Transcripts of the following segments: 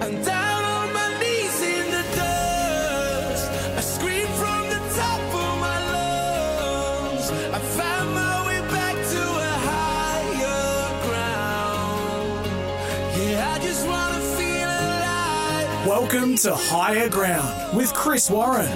I'm down on my knees in the dust. I scream from the top of my lungs. I found my way back to a higher ground. Yeah, I just wanna feel alive. Welcome to Higher Ground with Chris Warren.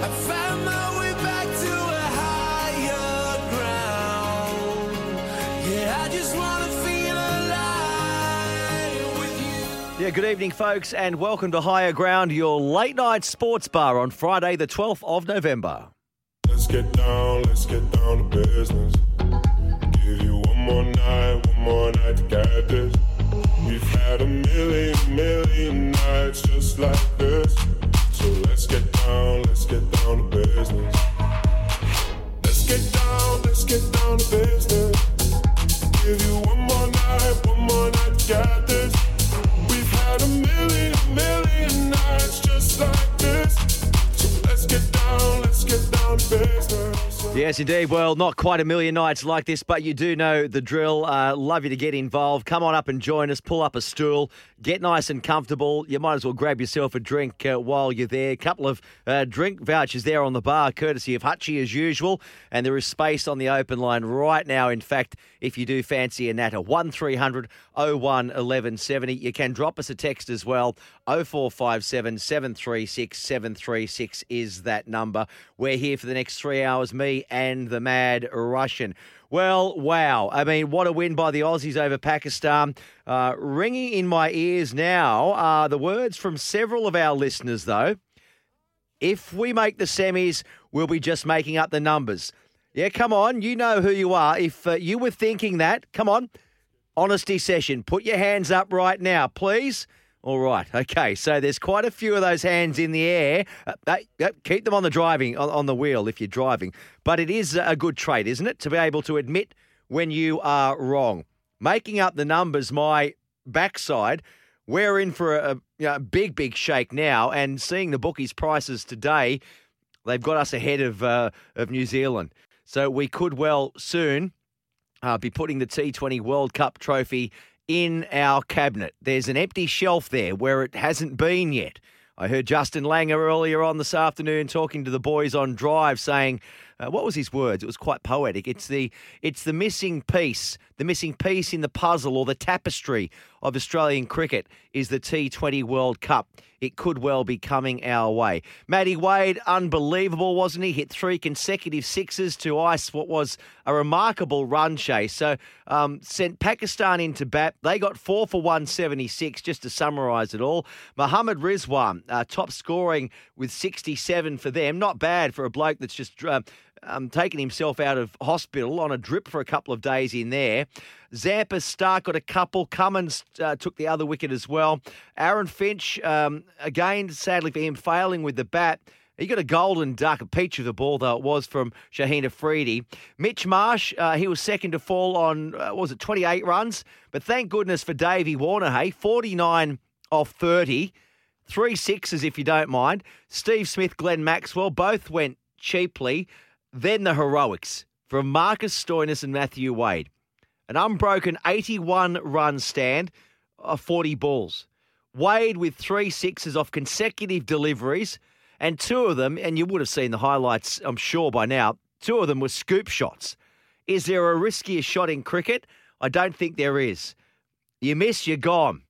Yeah, good evening, folks, and welcome to Higher Ground, your late night sports bar on Friday, the 12th of November. Let's get down, let's get down to business. Give you one more night, one more night to get this. We've had a million, million nights just like this. So let's get down, let's get down to business. Let's get down, let's get down to business. Give you one more night, one more night to get this. Yes, indeed. Well, not quite a million nights like this, but you do know the drill. Uh, love you to get involved. Come on up and join us. Pull up a stool. Get nice and comfortable. You might as well grab yourself a drink uh, while you're there. A couple of uh, drink vouchers there on the bar, courtesy of Hutchie as usual. And there is space on the open line right now. In fact, if you do fancy a natter, 1300 01 1170. You can drop us a text as well. 0457 736 736 is that number. We're here for the next three hours, me and the mad Russian. Well, wow. I mean, what a win by the Aussies over Pakistan. Uh, ringing in my ears now are the words from several of our listeners, though. If we make the semis, we'll be just making up the numbers. Yeah, come on. You know who you are. If uh, you were thinking that, come on. Honesty session. Put your hands up right now, please. All right. Okay. So there's quite a few of those hands in the air. Uh, uh, keep them on the driving on, on the wheel if you're driving. But it is a good trait, isn't it, to be able to admit when you are wrong. Making up the numbers, my backside. We're in for a, you know, big, big shake now, and seeing the bookies' prices today, they've got us ahead of uh, of New Zealand. So we could well soon uh, be putting the T20 World Cup trophy in our cabinet. There's an empty shelf there where it hasn't been yet. I heard Justin Langer earlier on this afternoon talking to the boys on drive saying, uh, what was his words? It was quite poetic. It's the it's the missing piece, the missing piece in the puzzle or the tapestry of Australian cricket is the T20 World Cup. It could well be coming our way. Matty Wade, unbelievable, wasn't he? Hit three consecutive sixes to ice what was a remarkable run chase. So um, sent Pakistan into bat. They got four for 176, just to summarise it all. Mohammad Rizwan, uh, top scoring with 67 for them. Not bad for a bloke that's just uh, um, taken himself out of hospital on a drip for a couple of days in there. Zampa Starc got a couple. Cummins uh, took the other wicket as well. Aaron Finch, um, again, sadly for him, failing with the bat. He got a golden duck, a peach of the ball, though it was from Shaheen Afridi. Mitch Marsh, uh, he was second to fall on, uh, was it 28 runs? But thank goodness for Davey Warner, hey, 49 off 30. Three sixes, if you don't mind. Steve Smith, Glenn Maxwell, both went cheaply. Then the heroics from Marcus Stoinis and Matthew Wade. An unbroken 81 run stand of 40 balls. Wade with three sixes off consecutive deliveries, and two of them, and you would have seen the highlights, I'm sure, by now, two of them were scoop shots. Is there a riskier shot in cricket? I don't think there is. You miss, you're gone.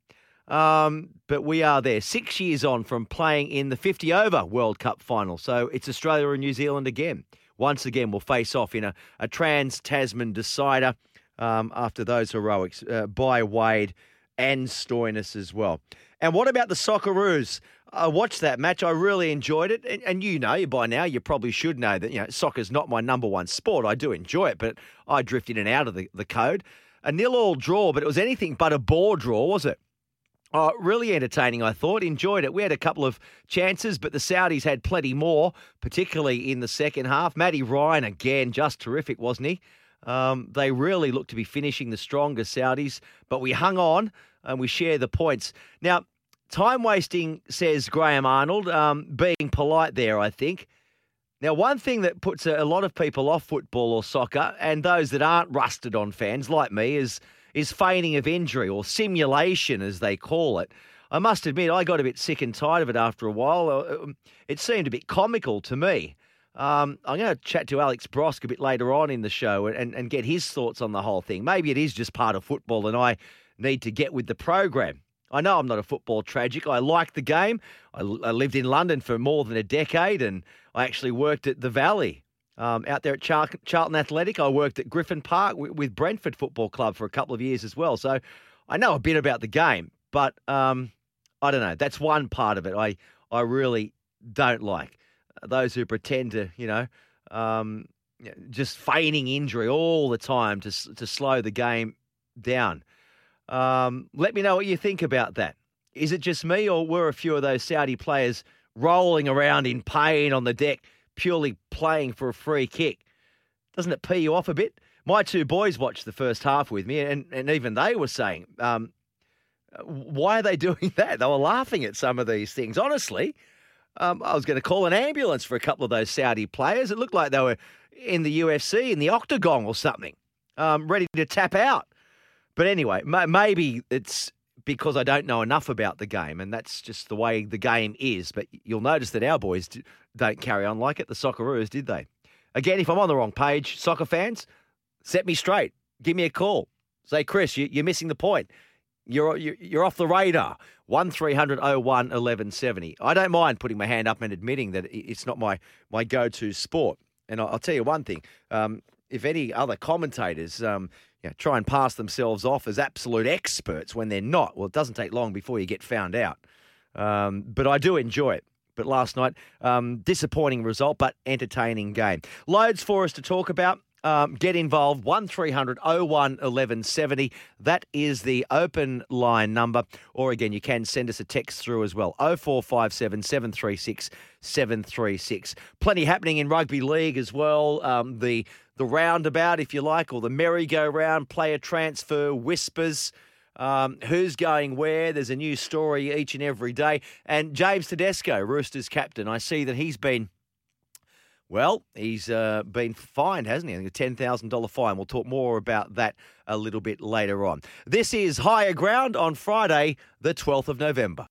Um, but we are there, six years on from playing in the 50 over World Cup final. So it's Australia and New Zealand again. Once again, we'll face off in a, a trans Tasman decider um, after those heroics uh, by Wade and Stoinis as well. And what about the Socceroos? I watched that match. I really enjoyed it. And, and, you know, by now, you probably should know that, you know, soccer's not my number one sport. I do enjoy it, but I drift in and out of the, the code. A nil all draw, but it was anything but a bore draw, was it? Oh, really entertaining, I thought. Enjoyed it. We had a couple of chances, but the Saudis had plenty more, particularly in the second half. Matty Ryan, again, just terrific, wasn't he? Um, they really looked to be finishing the stronger Saudis, but we hung on and we share the points. Now, time wasting, says Graham Arnold, um, being polite there, I think. Now, one thing that puts a, a lot of people off football or soccer, and those that aren't rusted on fans like me, is is feigning of injury or simulation, as they call it. I must admit, I got a bit sick and tired of it after a while. Uh, um, It seemed a bit comical to me. Um, I'm going to chat to Alex Brosque a bit later on in the show and, and get his thoughts on the whole thing. Maybe it is just part of football and I need to get with the program. I know I'm not a football tragic. I like the game. I, I lived in London for more than a decade and I actually worked at the Valley. Um, out there at Char- Charlton Athletic, I worked at Griffin Park with, with Brentford Football Club for a couple of years as well. So I know a bit about the game, but um, I don't know. That's one part of it I, I really don't like. Those who pretend to, you know, um, just feigning injury all the time to, to slow the game down. Um, let me know what you think about that. Is it just me, or were a few of those Saudi players rolling around in pain on the deck, purely playing for a free kick? Doesn't it pee you off a bit? My two boys watched the first half with me, and, and even they were saying, um, why are they doing that? They were laughing at some of these things. Honestly, um, I was going to call an ambulance for a couple of those Saudi players. It looked like they were in the UFC, in the octagon or something, um, ready to tap out. But anyway, ma- maybe it's because I don't know enough about the game, and that's just the way the game is. But you'll notice that our boys don't carry on like it. The Socceroos, did they? Again, if I'm on the wrong page, soccer fans, set me straight. Give me a call. Say, Chris, you, you're missing the point. You're, you're off the radar. One 01 1170. I don't mind putting my hand up and admitting that it's not my my go to sport. And I'll tell you one thing. Um, if any other commentators um, you know, try and pass themselves off as absolute experts when they're not, well, it doesn't take long before you get found out. Um, but I do enjoy it. But last night, um, disappointing result, but entertaining game. Loads for us to talk about. Um, get involved 1300 01 1170. That is the open line number. Or again, you can send us a text through as well 0457 736 736. Plenty happening in rugby league as well. Um, the the roundabout, if you like, or the merry-go-round, player transfer, whispers. Um, who's going where? There's a new story each and every day. And James Tedesco, Roosters captain, I see that he's been, well, he's uh, been fined, hasn't he? I think a $10,000 fine. We'll talk more about that a little bit later on. This is Higher Ground on Friday, the 12th of November.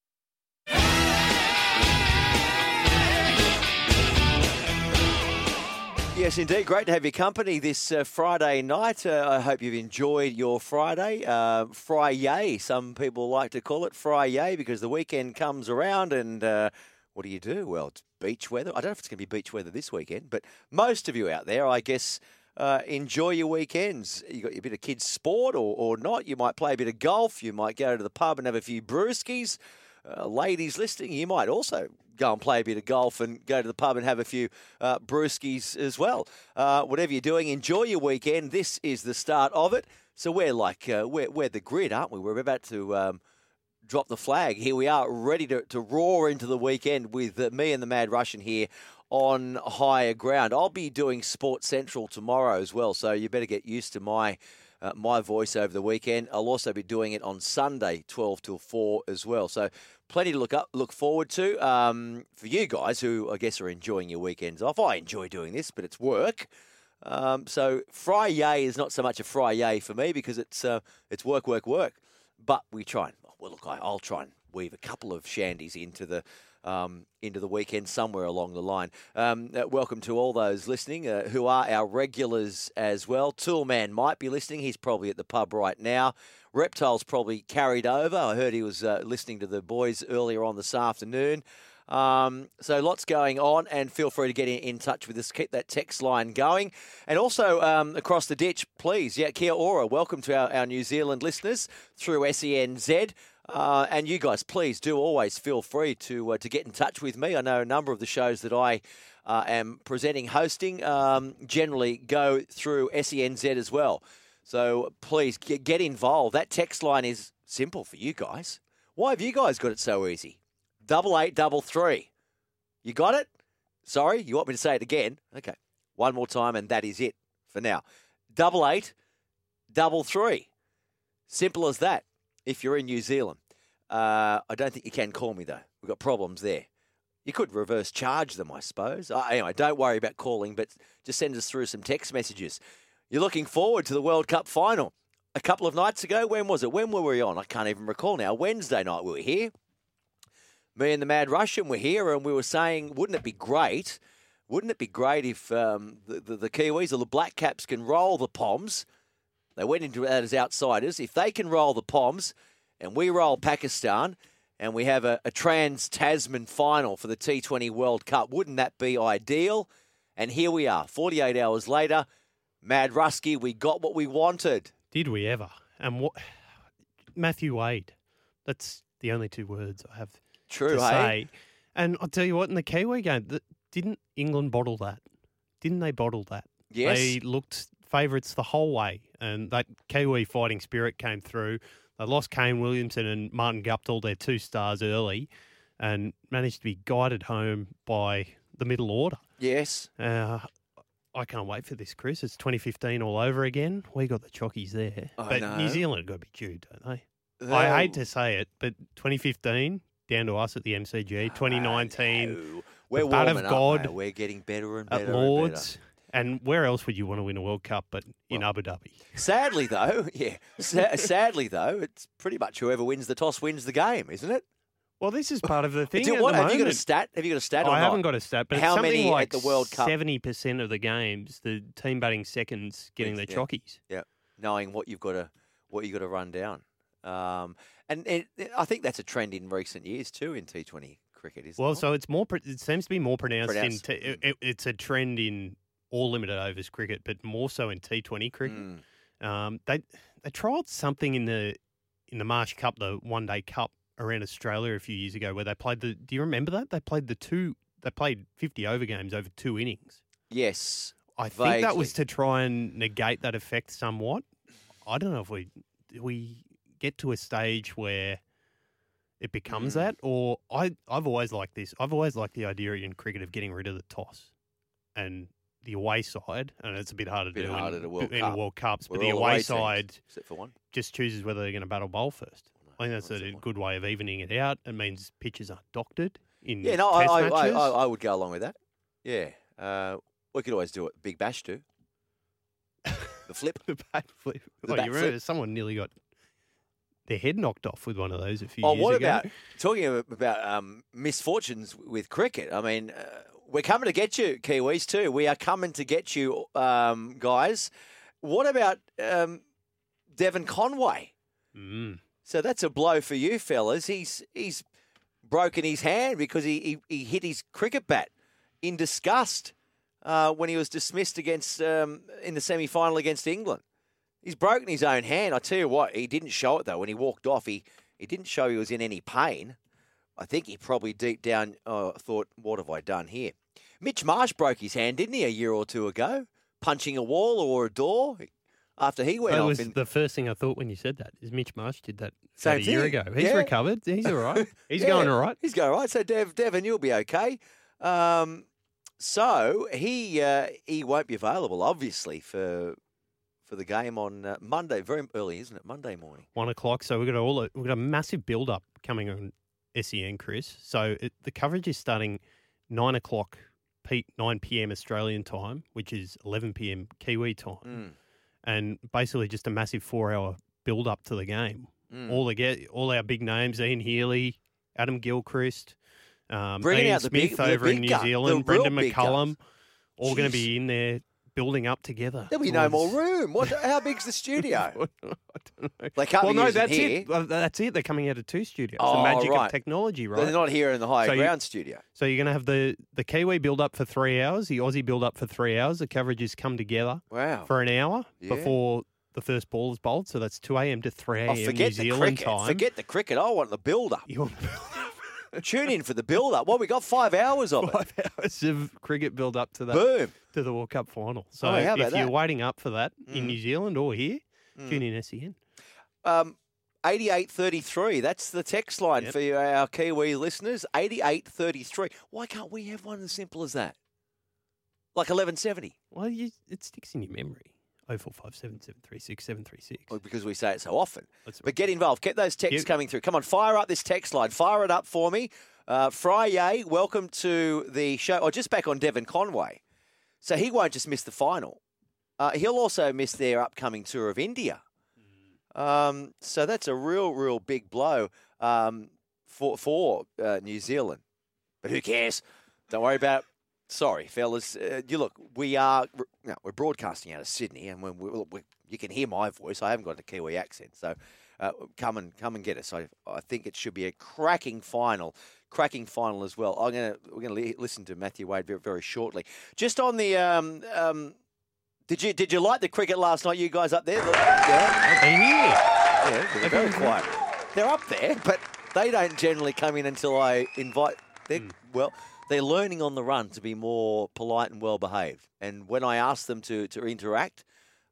Yes, indeed. Great to have your company this uh, Friday night. Uh, I hope you've enjoyed your Friday. Uh, Friday, some people like to call it Friday because the weekend comes around and uh, what do you do? Well, it's beach weather. I don't know if it's going to be beach weather this weekend, but most of you out there, I guess, uh, enjoy your weekends. You got your bit of kids' sport or, or not. You might play a bit of golf. You might go to the pub and have a few brewskis. Uh, ladies listening, you might also go and play a bit of golf and go to the pub and have a few uh, brewskis as well. Uh, whatever you're doing, enjoy your weekend. This is the start of it. So we're like uh, we're we're the grid, aren't we? We're about to um, drop the flag. Here we are, ready to, to roar into the weekend with uh, me and the Mad Russian here on higher ground. I'll be doing Sports Central tomorrow as well, so you better get used to my uh, my voice over the weekend. I'll also be doing it on Sunday, twelve till four as well. So plenty to look up, look forward to um, for you guys who I guess are enjoying your weekends off. I enjoy doing this, but it's work. Um, so Friday is not so much a Friday for me because it's uh, it's work, work, work. But we try and well, look, I, I'll try and weave a couple of shandies into the um, into the weekend somewhere along the line. Um, uh, welcome to all those listening uh, who are our regulars as well. Toolman might be listening. He's probably at the pub right now. Reptile's probably carried over. I heard he was uh, listening to the boys earlier on this afternoon. Um, so lots going on, and feel free to get in, in touch with us. Keep that text line going, and also um, across the ditch, please. Yeah, Kia ora. Welcome to our, our New Zealand listeners through SENZ. Uh, and you guys, please do always feel free to uh, to get in touch with me. I know a number of the shows that I uh, am presenting, hosting, um, generally go through SENZ as well. So please get, get involved. That text line is simple for you guys. Why have you guys got it so easy? Double eight, double three. You got it? Sorry, you want me to say it again? Okay. One more time, and that is it for now. Double eight, double three. Simple as that. If you're in New Zealand, uh, I don't think you can call me though. We've got problems there. You could reverse charge them, I suppose. Uh, anyway, don't worry about calling, but just send us through some text messages. You're looking forward to the World Cup final. A couple of nights ago, when was it? When were we on? I can't even recall now. Wednesday night we were here. Me and the Mad Russian were here, and we were saying, wouldn't it be great? Wouldn't it be great if um, the, the, the Kiwis or the Black Caps can roll the Poms? They went into that as outsiders. If they can roll the Poms and we roll Pakistan and we have a, a trans Tasman final for the T20 World Cup, wouldn't that be ideal? And here we are, 48 hours later. Mad Rusky, we got what we wanted. Did we ever? And what? Matthew Wade. That's the only two words I have True, to hey? say. And I'll tell you what, in the Kiwi game, th- didn't England bottle that? Didn't they bottle that? Yes. They looked favourites the whole way, and that Kiwi fighting spirit came through. They lost Kane Williamson and Martin Guptill, their two stars early, and managed to be guided home by the middle order. Yes. Uh, I can't wait for this, Chris. It's 2015 all over again. We got the chockies there, I but know. New Zealand have got to be due, don't they? I hate to say it, but 2015 down to us at the MCG. 2019 No. We're the of warming up, God. We're getting better and better. at and Lords. And where else would you want to win a World Cup but in Well, Abu Dhabi? Sadly, though, yeah. Sa- sadly, though, it's pretty much whoever wins the toss wins the game, isn't it? Well, this is part of the thing. Do- at what, the have you got a stat? Have you got a stat? I haven't got a stat, but How many at like the World Cup? Seventy percent of the games, the team batting seconds getting their Yeah. chockies. Yeah, knowing what you've got to what you got to run down. Um, and it, I think that's a trend in recent years too in T20 cricket, isn't Well, it? so it's more. It seems to be more pronounced, Pronounced. in. T- it- it- it's a trend in all limited overs cricket, but more so in T Twenty cricket. Mm. Um, they they trialled something in the in the Marsh Cup, the One Day Cup around Australia a few years ago, where they played the. Do you remember that they played the two? They played fifty over games over two innings. Yes, I think that was to try and negate that effect somewhat. I don't know if we we get to a stage where it becomes Mm. that, or I I've always liked this. I've always liked the idea in cricket of getting rid of the toss and the away side, and it's a bit harder to Bit do harder in, to World in Cup. World Cups. We're but the away teams, side except for one. just chooses whether they're going to battle bowl first. I think that's a one? good way of evening it out. It means pitches aren't doctored in Yeah, no, I, I, I. I, would go along with that. Yeah, uh, we could always do it. Big Bash too. The flip. the bat flip. The Oh, you remember flip. someone nearly got their head knocked off with one of those a few Oh, years ago. Oh, what about talking about um, misfortunes with cricket? I mean, uh, we're coming to get you, Kiwis, too. We are coming to get you, um, guys. What about um, Devon Conway? Mm. So that's a blow for you, fellas. He's he's broken his hand because he, he, he hit his cricket bat in disgust uh, when he was dismissed against um, in the semi final against England. He's broken his own hand. I tell you what, he didn't show it though. When he walked off, he, he didn't show he was in any pain. I think he probably deep down uh, thought, "What have I done here?" Mitch Marsh broke his hand, didn't he, a year or two ago, punching a wall or a door after he went That off. was in, the first thing I thought when you said that. Is Mitch Marsh did that Same a year ago? He's Yeah. recovered. He's all right. He's Yeah, going all right. He's going all right. So, Dev, Devon, you'll be okay. Um, so he uh, he won't be available, obviously, for for the game on uh, Monday. Very early, isn't it? Monday morning. One o'clock. So we've got all we've got a massive build up coming on SEN, Chris. So it, the coverage is starting nine o'clock, P, nine p.m. Australian time, which is eleven p.m. Kiwi time, Mm. and basically just a massive four-hour build up to the game. Mm. All the get all our big names: Ian Healy, Adam Gilchrist, um, Bringing Ian Smith big- over in New gun, Zealand, Brendon McCullum, all going to be in there building up together. There'll be no more room. What? How big's the studio? I don't know. They can't well, be no, using that's here. it. Well, that's it. They're coming out of two studios. Oh, the magic right. of technology, right? They're not here in the higher So you- ground studio. So you're going to have the the Kiwi build up for three hours, the Aussie build up for three hours. The coverages come together Wow. for an hour Yeah. before the first ball is bowled. So that's two a.m. to 3 a.m. Oh, New forget the Zealand cricket. time. Forget the cricket. I want the build up. You want Tune in for the build up. Well, we got five hours of it. five hours of cricket build up to that Boom. to the World Cup final. So Oh, how if you're that? waiting up for that in Mm. New Zealand or here, Mm. tune in SEN. Um, 8833. That's the text line for you, our Kiwi listeners. 8833. Why can't we have one as simple as that? Like 1170. Well, you, it sticks in your memory. Oh four five seven seven three six seven three six. Well, because we say it so often. That's But get involved. Get those texts Yep. coming through. Come on, fire up this text line. Fire it up for me. Uh, Friday, welcome to the show. Oh, just back on Devon Conway. So he won't just miss the final. Uh, he'll also miss their upcoming tour of India. Um, so that's a real, real big blow um, for for uh, New Zealand. But who cares? Don't worry about. it. Sorry, fellas. Uh, you look. We are. Know, we're broadcasting out of Sydney, and when we, we, you can hear my voice, I haven't got a Kiwi accent. So uh, come and come and get us. I, I think it should be a cracking final, cracking final as well. I'm gonna we're gonna li- listen to Matthew Wade very, very shortly. Just on the um, um, did you did you like the cricket last night? You guys up there? Yeah, here. yeah, they're very quiet. They're up there, but they don't generally come in until I invite. They're, Well, they're learning on the run to be more polite and well behaved. And when I ask them to to interact,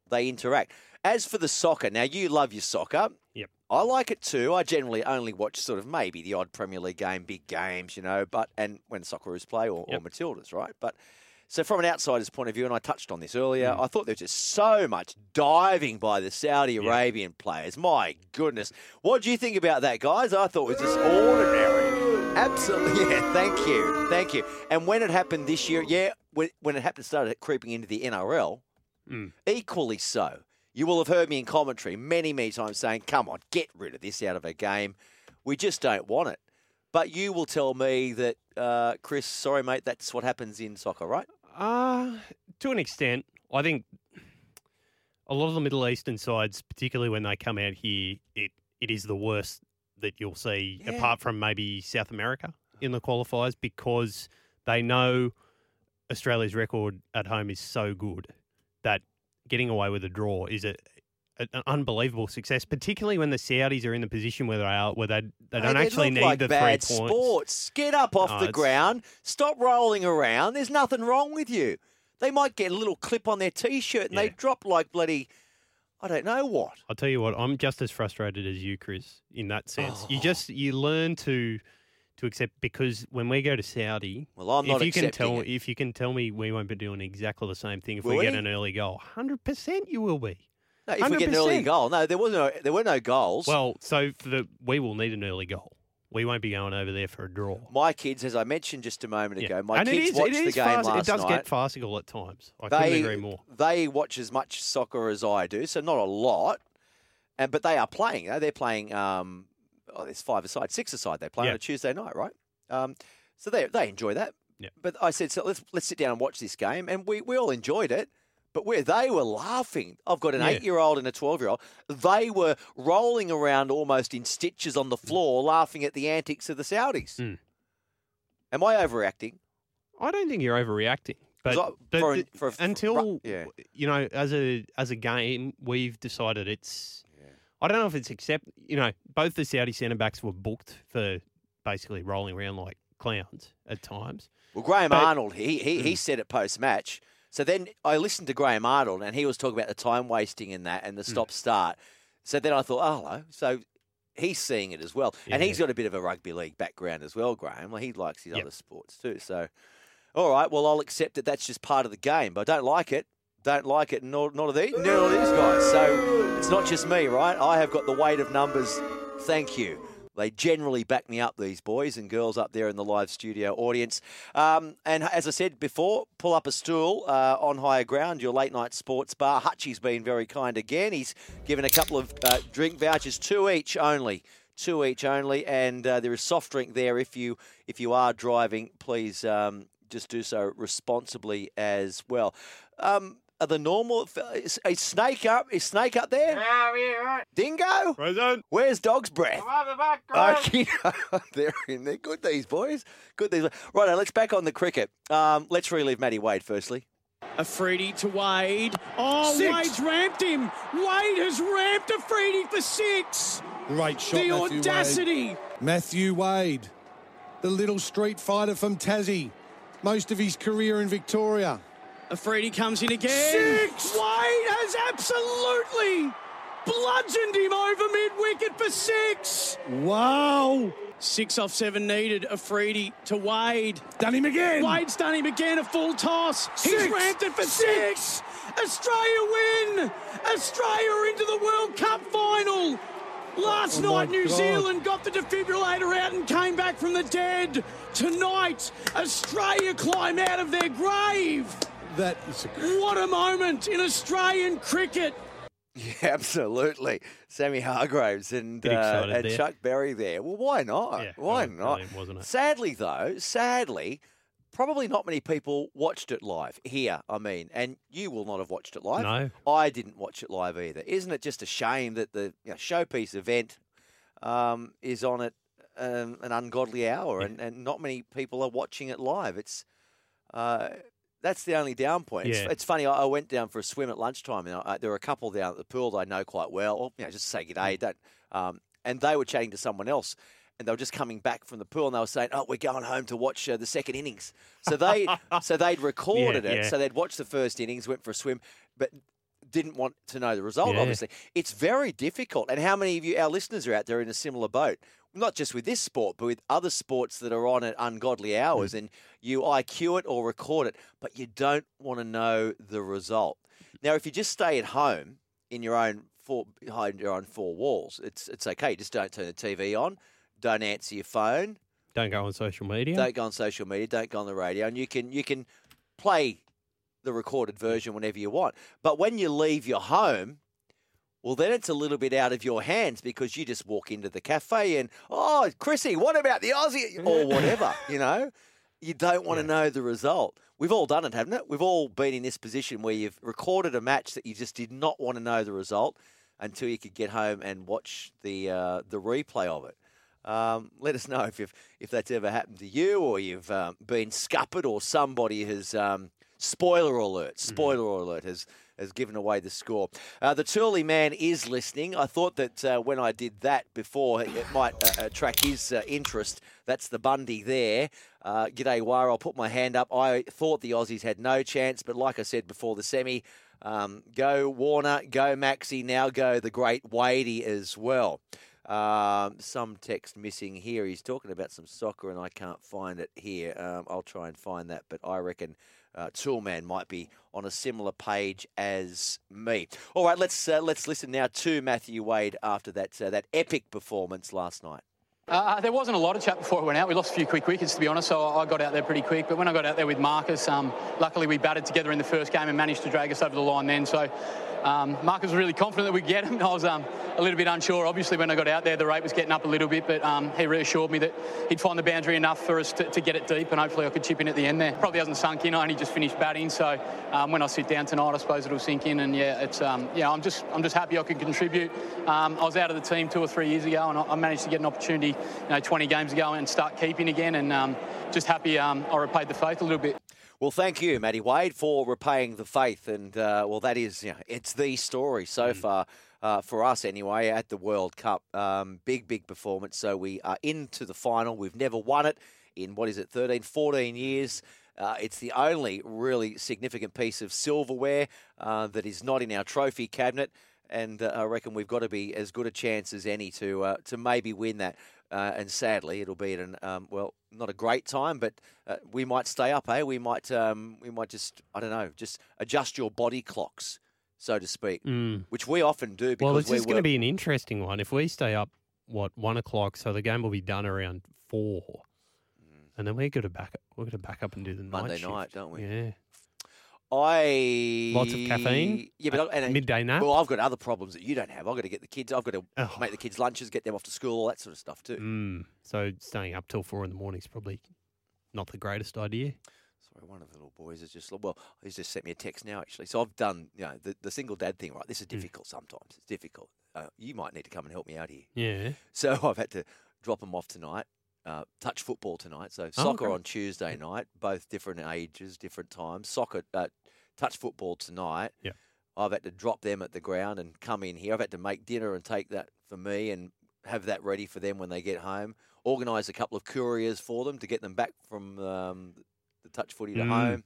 they interact. As for the soccer, now you love your soccer. Yep. I like it too. I generally only watch sort of maybe the odd Premier League game, big games, you know, but and when Socceroos play or, Yep. or Matildas, right? But so from an outsider's point of view, and I touched on this earlier, Mm. I thought there was just so much diving by the Saudi Arabian players. My goodness. What do you think about that, guys? I thought it was just ordinary. Absolutely. Yeah, thank you. Thank you. And when it happened this year, yeah, when, when it happened, started creeping into the NRL, Mm. equally so. You will have heard me in commentary many, many times saying, come on, get rid of this out of a game. We just don't want it. But you will tell me that, uh, Chris, sorry, mate, that's what happens in soccer, right? Uh, to an extent, I think a lot of the Middle Eastern sides, particularly when they come out here, it, it is the worst that you'll see, Yeah. apart from maybe South America in the qualifiers, because they know Australia's record at home is so good that getting away with a draw is a, a- an unbelievable success, particularly when the Saudis are in the position where they are, where they they don't Hey, actually need like the bad three points. sports. Get up off No, the it's- ground. Stop rolling around. There's nothing wrong with you. They might get a little clip on their t-shirt and they drop like bloody, I don't know what. I'll tell you what, I'm just as frustrated as you, Chris, in that sense. You Oh. just you learn to to accept because when we go to Saudi, Well, I'm if not you can tell it. if you can tell me we won't be doing exactly the same thing if Will we get we? an early goal, hundred percent you will be. No, if we get an early goal, no, there was no, there were no goals. Well, so for the we will need an early goal. We won't be going over there for a draw. my kids, as I mentioned just a moment ago, my and kids is, watched the game fast, last It does night. get farcical at times. I they couldn't agree more. they watch as much soccer as I do, so not a lot. And but they are playing. They're playing. Um, oh, there's five aside, six aside. They play on a Tuesday night, right? Um, so they they enjoy that. Yeah. But I said, so let's let's sit down and watch this game, and we we all enjoyed it. But where they were laughing, I've got an Yeah. eight-year-old and a twelve-year-old. They were rolling around almost in stitches on the floor, laughing at the antics of the Saudis. Mm. Am I overreacting? I don't think you're overreacting. But, I- but for th- for until yeah. you know, as a as a game, we've decided it's. I don't know if it's accept. You know, both the Saudi centre backs were booked for basically rolling around like clowns at times. Well, Graham But- Arnold, he he, Mm. he said it post match. So then I listened to Graham Arnold, and he was talking about the time wasting in that and the Mm. stop start. So then I thought, oh, hello. So he's seeing it as well, and Yeah. he's got a bit of a rugby league background as well, Graham. Well, he likes his Yep. other sports too. So, all right, well, I'll accept that that's just part of the game, but I don't like it. Don't like it, nor, nor do these, nor do these guys. So it's not just me, right? I have got the weight of numbers. Thank you. They generally back me up, these boys and girls up there in the live studio audience. Um, and as I said before, pull up a stool uh, on higher ground, your late night sports bar. Hutchie's been very kind again. He's given a couple of uh, drink vouchers, two each only. Two each only, and uh, there is soft drink there. If you if you are driving, please um, just do so responsibly as well. Um, are the normal is, is snake up? Is snake up there? yeah, right. Dingo. Present. Where's dog's breath? I'm back, Okay, they're in there. Good these boys. Good these. Right, let's back on the cricket. Um, let's relive Matty Wade firstly. Afridi to Wade. Oh, Six. Wade's ramped him. Wade has ramped Afridi for six. Great shot, the Matthew Wade. audacity. Matthew Wade, the little street fighter from Tassie. Most of his career in Victoria. Afridi comes in again. Six. Wade has absolutely bludgeoned him over mid wicket for six. Wow. Six off seven needed. Afridi to Wade. Done him again. Wade's done him again. A full toss. He's Six. ramped it for six. Australia win. Australia into the World Cup final. Last Oh night, New God. Zealand got the defibrillator out and came back from the dead. Tonight, Australia climb out of their grave. That is a What a moment in Australian cricket. Yeah, absolutely. Sammy Hargraves and, uh, and there. Chuck Berry there. Well, why not? Yeah, why brilliant, not? brilliant, wasn't it? Sadly, though, sadly, probably not many people watched it live here. I mean, and you will not have watched it live. No. I didn't watch it live either. Isn't it just a shame that the you know, showpiece event um, is on at um, an ungodly hour, and, and not many people are watching it live? It's uh, that's the only down point. It's, Yeah. it's funny. I, I went down for a swim at lunchtime, and I, there were a couple down at the pool that I know quite well. Or, you know, just to say g'day. Mm. Don't, um, and they were chatting to someone else, and they were just coming back from the pool, and they were saying, "Oh, we're going home to watch uh, the second innings." So they, so they'd recorded it. yeah. So they'd watched the first innings, went for a swim, but didn't want to know the result. Yeah. Obviously, it's very difficult. And how many of you, our listeners, are out there in a similar boat? Not just with this sport, but with other sports that are on at ungodly hours, hmm. and you IQ it or record it, but you don't want to know the result. Now, if you just stay at home in your own four, behind your own four walls, it's it's okay. Just don't turn the TV on, don't answer your phone, Don't go on social media. don't go on social media, don't go on the radio, and you can you can play the recorded version whenever you want. But when you leave your home, well, then it's a little bit out of your hands because you just walk into the cafe and oh, Chrissy, what about the Aussie or whatever, you know? You don't want to know the result. We've all done it, haven't it? We've all been in this position where you've recorded a match that you just did not want to know the result until you could get home and watch the uh, the replay of it. Um, let us know if you've, if that's ever happened to you or you've um, been scuppered or somebody has um, spoiler alert, spoiler alert has has given away the score. Uh, the Turley man is listening. I thought that uh, when I did that before, it might uh, attract his uh, interest. That's the Bundy there. Uh, G'day, Wire. I'll put my hand up. I thought the Aussies had no chance, but like I said before the semi, um, go Warner, go Maxi, now go the great Wadey as well. Um, some text missing here. He's talking about some soccer, and I can't find it here. Um, I'll try and find that, but I reckon uh, Toolman might be on a similar page as me. All right, let's uh, let's listen now to Matthew Wade after that uh, that epic performance last night. Uh, there wasn't a lot of chat before it went out. We lost a few quick wickets, to be honest, so I got out there pretty quick. But when I got out there with Marcus, um, luckily we batted together in the first game and managed to drag us over the line then. So um, Marcus was really confident that we'd get him. I was um, a little bit unsure. Obviously, when I got out there, the rate was getting up a little bit, but um, he reassured me that he'd find the boundary enough for us to, to get it deep, and hopefully I could chip in at the end there. Probably hasn't sunk in. I only just finished batting, so um, when I sit down tonight, I suppose it'll sink in. And yeah, it's um, yeah, I'm just I'm just happy I could contribute. Um, I was out of the team two or three years ago, and I, I managed to get an opportunity, you know, 20 games ago, and start keeping again. And just happy I repaid the faith a little bit. Well, thank you, Matty Wade, for repaying the faith, and uh, well, that is you know, it's the story so far. Uh, for us, anyway, at the World Cup. Um, big, big performance. So we are into the final. We've never won it in, what is it, 13, 14 years. Uh, it's the only really significant piece of silverware uh, that is not in our trophy cabinet. And uh, I reckon we've got to be as good a chance as any to uh, to maybe win that. Uh, and sadly, it'll be at an um, well, not a great time, but uh, we might stay up. Eh? We might um, we might just I don't know, just adjust your body clocks, so to speak, Mm. which we often do because Well, this we is going to be an interesting one. If we stay up, what one o'clock, so the game will be done around four, and then we're going to back. We're going to back up and do the Mm. Monday night shift. night, don't we? Yeah, I Lots of caffeine? Yeah, but I- and, midday nap. Well, I've got other problems that you don't have. I've got to get the kids. I've got to Oh. make the kids lunches, get them off to school, all that sort of stuff too. Mm. So staying up till four in the morning is probably not the greatest idea. Sorry, one of the little boys has just well, he's just sent me a text now actually. So I've done you know the, the single dad thing. Right, this is Mm. difficult sometimes. It's difficult. Uh, you might need to come and help me out here. Yeah. So I've had to drop them off tonight. Uh, touch football tonight. So soccer okay. on Tuesday night, both different ages, different times. Soccer, uh, touch football tonight. Yep. I've had to drop them at the ground and come in here. I've had to make dinner and take that for me and have that ready for them when they get home. Organise a couple of couriers for them to get them back from um, the touch footy to Mm. home.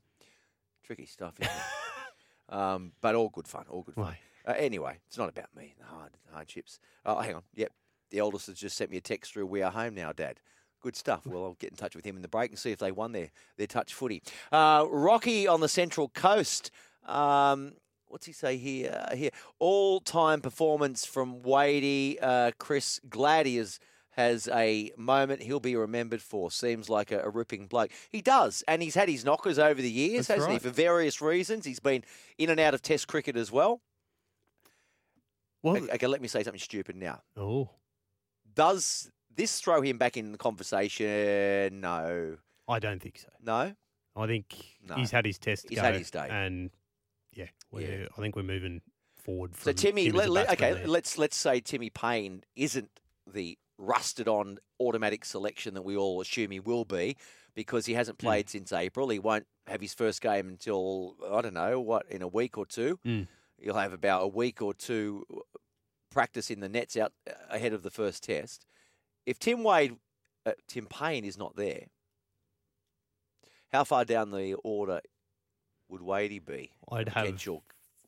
Tricky stuff, isn't it? um, but all good fun. All good fun. Uh, anyway, it's not about me. The hard hardships. Oh, hang on. Yep, the eldest has just sent me a text through. We are home now, Dad. Good stuff. Well, I'll get in touch with him in the break and see if they won their their touch footy. Uh, Rocky on the Central Coast. Um, what's he say here? Uh, here, all time performance from Wadey. Uh, Chris glad he is has a moment he'll be remembered for. Seems like a, a ripping bloke. He does, and he's had his knockers over the years, That's hasn't right. he? For various reasons, he's been in and out of Test cricket as well. Well, Okay, okay, let me say something stupid now. oh, Does this throw him back in the conversation? No, I don't think so. no. I think No. he's had his test. He's had his day. and yeah, we're, I think we're moving forward. So Timmy, let, let- okay, there. let's let's say Timmy Paine isn't the rusted on automatic selection that we all assume he will be because he Hmm. hasn't played since April. He won't have his first game until I don't know what in a week or two. Mm. He'll have about a week or two practice in the nets out ahead of the first test. If Tim Wade, uh, Tim Paine is not there, how far down the order would Wadey be? I'd have potential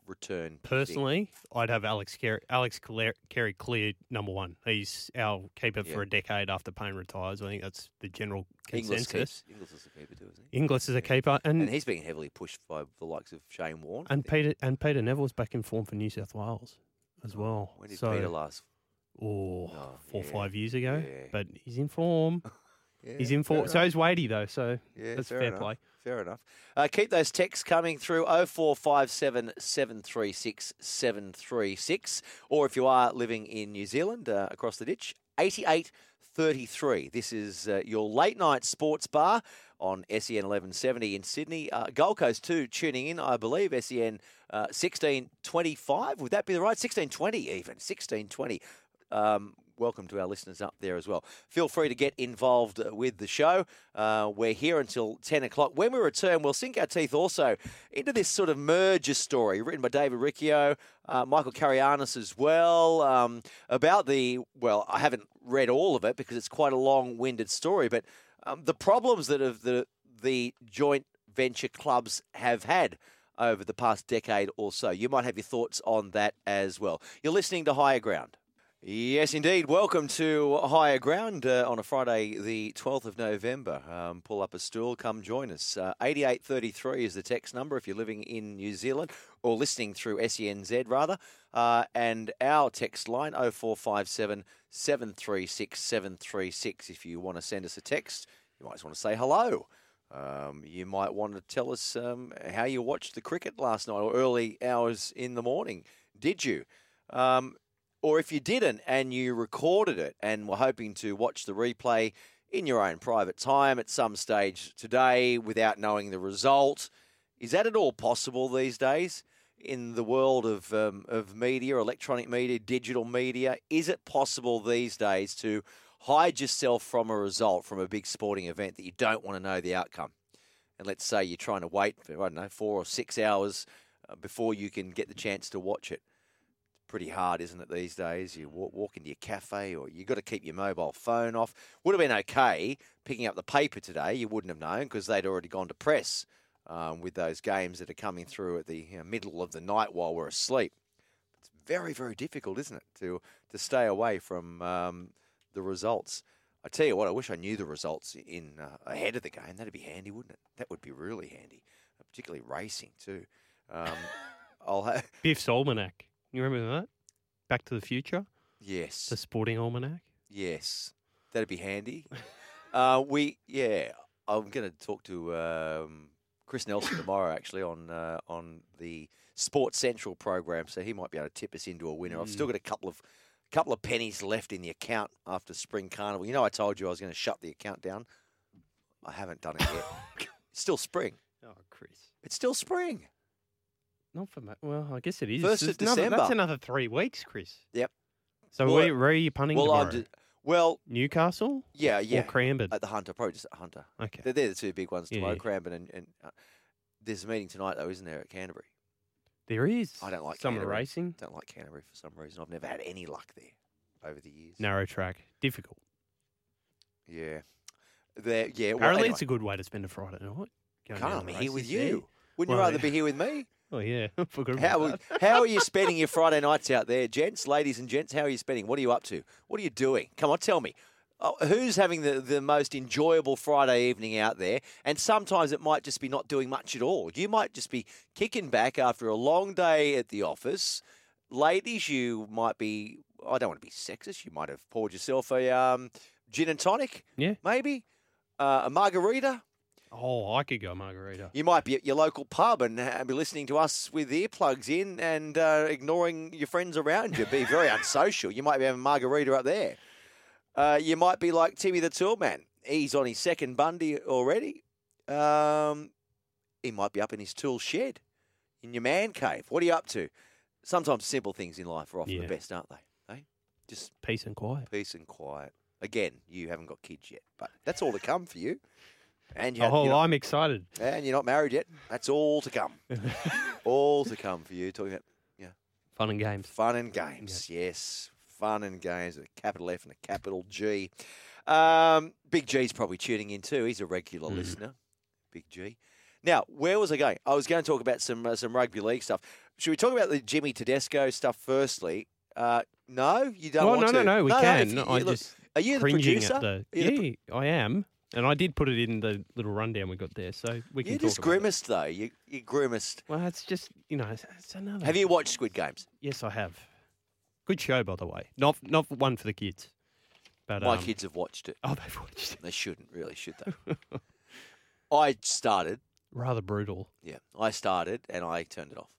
return personally, I'd have Alex Carey, Alex Carey cleared number one. He's our keeper Yeah. for a decade after Paine retires. I think that's the general consensus. Inglis is a keeper too, isn't he? Inglis is a keeper, and And he's being heavily pushed by the likes of Shane Warne. and Peter and Peter Nevill's back in form for New South Wales as well. when did so, Peter last? Oh, Oh, four or yeah, five years ago, yeah. but he's in form. Yeah, he's in form. So is Wadey though. So Yeah, that's fair, fair play. Fair enough. Uh, keep those texts coming through 0457 736 736. Or if you are living in New Zealand, uh, across the ditch, 8833. This is uh, your late night sports bar on SEN 1170 in Sydney. Uh, Gold Coast 2 tuning in, I believe, SEN uh, 1625. Would that be the right? 1620 even. 1620. Um, welcome to our listeners up there as well. Feel free to get involved uh, with the show. Uh, we're here until 10 o'clock. When we return, we'll sink our teeth also into this sort of merger story written by David Riccio, uh, Michael Carayannis as well, um, about the, well, I haven't read all of it because it's quite a long winded story, but um, the problems that have the, the joint venture clubs have had over the past decade or so. You might have your thoughts on that as well. You're listening to Higher Ground. Yes, indeed. Welcome to Higher Ground uh, on a Friday, the 12th of November. Um, pull up a stool, come join us. Uh, 8833 is the text number if you're living in New Zealand or listening through SENZ, rather. Uh, and our text line, 0457 736 736. If you want to send us a text, you might just want to say hello. Um, you might want to tell us um, how you watched the cricket last night or early hours in the morning. Did you? Um, or if you didn't and you recorded it and were hoping to watch the replay in your own private time at some stage today without knowing the result, is that at all possible these days in the world of um, of media, electronic media, digital media? Is it possible these days to hide yourself from a result from a big sporting event that you don't want to know the outcome? And let's say you're trying to wait for I don't know four or six hours uh, before you can get the chance to watch it pretty hard, isn't it, these days? You walk, walk into your cafe or you've got to keep your mobile phone off. Would have been okay picking up the paper today. You wouldn't have known because they'd already gone to press um, with those games that are coming through at the you know, middle of the night while we're asleep. It's very, very difficult, isn't it, to to stay away from um, the results. I tell you what, I wish I knew the results in uh, ahead of the game. That'd be handy, wouldn't it? That would be really handy, particularly racing too. Um, I'll have Biff's almanac. You remember that? Back to the Future, yes. the sporting almanac. Yes, that'd be handy. uh, we yeah, I'm going to talk to um, Chris Nelson tomorrow actually on uh, on the Sports Central program, so he might be able to tip us into a winner. I've still got a couple of couple of pennies left in the account after Spring Carnival. You know, I told you I was going to shut the account down. I haven't done it yet. it's still spring. Oh, Chris. It's still spring. Not for much. Well, I guess it is. First of It's another- December. That's another three weeks, Chris. Yep. So Well, where, where are you punting Well, tomorrow? I'm just, well, Newcastle yeah, or yeah. Cranbourne? At the Hunter, probably just at Hunter. okay. They're, they're the two big ones Yeah, tomorrow, yeah. Cranbourne and, and uh, there's a meeting tonight though, isn't there, at Canterbury? There is. I don't like summer Canterbury. racing. Don't like Canterbury for some reason. I've never had any luck there over the years. Narrow track. Difficult. Yeah. There, yeah. Well, Apparently, anyway, it's a good way to spend a Friday night. going can't down be the here with there. you. Wouldn't you rather be here with me? Oh yeah, How, that. how are you spending your Friday nights out there, gents, ladies and gents? How are you spending? What are you up to? What are you doing? Come on, tell me. Oh, who's having the, the most enjoyable Friday evening out there? And sometimes it might just be not doing much at all. You might just be kicking back after a long day at the office. Ladies, you might be, I don't want to be sexist, you might have poured yourself a um, gin and tonic, Yeah. maybe, uh, a margarita. Oh, I could go margarita. You might be at your local pub and uh, be listening to us with earplugs in and uh, ignoring your friends around you. Be very unsocial. You might be having margarita up there. Uh, you might be like Timmy the Tool Man. He's on his second Bundy already. Um, he might be up in his tool shed in your man cave. What are you up to? Sometimes simple things in life are often the best, aren't they? Eh? Just Peace and quiet. peace and quiet. Again, you haven't got kids yet, but that's all to come for you. And you Oh, not- I'm excited. and you're not married yet. That's all to come. all to come for you. Talking about yeah, Fun and games. fun and games. Yes, fun and games with a capital F and a capital G. Um, Big G's probably tuning in too. He's a regular Mm. listener. Big G. Now, where was I going? I was going to talk about some uh, some rugby league stuff. Should we talk about the Jimmy Tedesco stuff firstly? Uh, no, you don't Well, want no, to. no, no, we if can. you- I look, just are you the producer? the. You the Yeah, I am, and I did put it in the little rundown we got there, so we can You talk just about it. grimaced though. You you grimaced. Well, it's just you know, it's, it's another. Have you watched Squid Games? Yes, I have. Good show, by the way. Not not one for the kids, but My um, kids have watched it. Oh, they've watched it. They shouldn't, really, should they? I started. Rather brutal. Yeah, I started and I turned it off.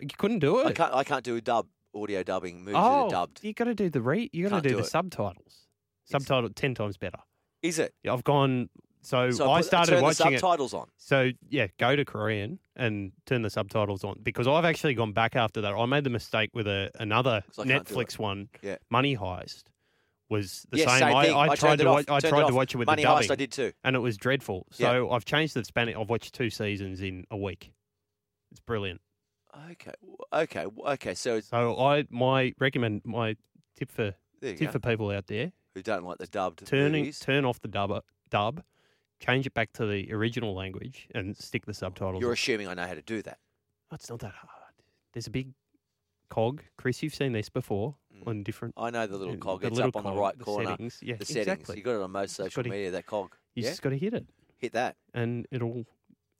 You couldn't do it. I can't. I can't do dub audio dubbing movies that oh, are dubbed. you got to do the re. You got to do, do the it. subtitles. Subtitle ten times better. Is it? I've gone. So, So I put- started turn watching the it. subtitles on. So yeah, go to Korean and turn the subtitles on because I've actually gone back after that. I made the mistake with a another 'Cause I can't do Netflix one, Yeah. Money Heist, was the Yes, same. same I, thing. I, I tried turned it to off, watch, I turned tried it to off. watch it with Money the Heist, dubbing, I did too. and it was dreadful. So I've changed the Spanish. I've watched two seasons in a week. It's brilliant. Okay. w- Okay. w- Okay. So it's, So I my recommend my tip for there you tip go. for people out there: Who don't like the dubbed turning movies? turn off the dub dub, change it back to the original language, and stick the subtitles. You're on. assuming I know how to do that. Oh, it's not that hard. There's a big cog. Chris, you've seen this before on different. I know the little uh, cog. the it's little up on the right the corner. Settings. Yeah, the settings. exactly. You got it on most social gotta- media. That cog. You yeah. just got to hit it, Hit that. and it'll.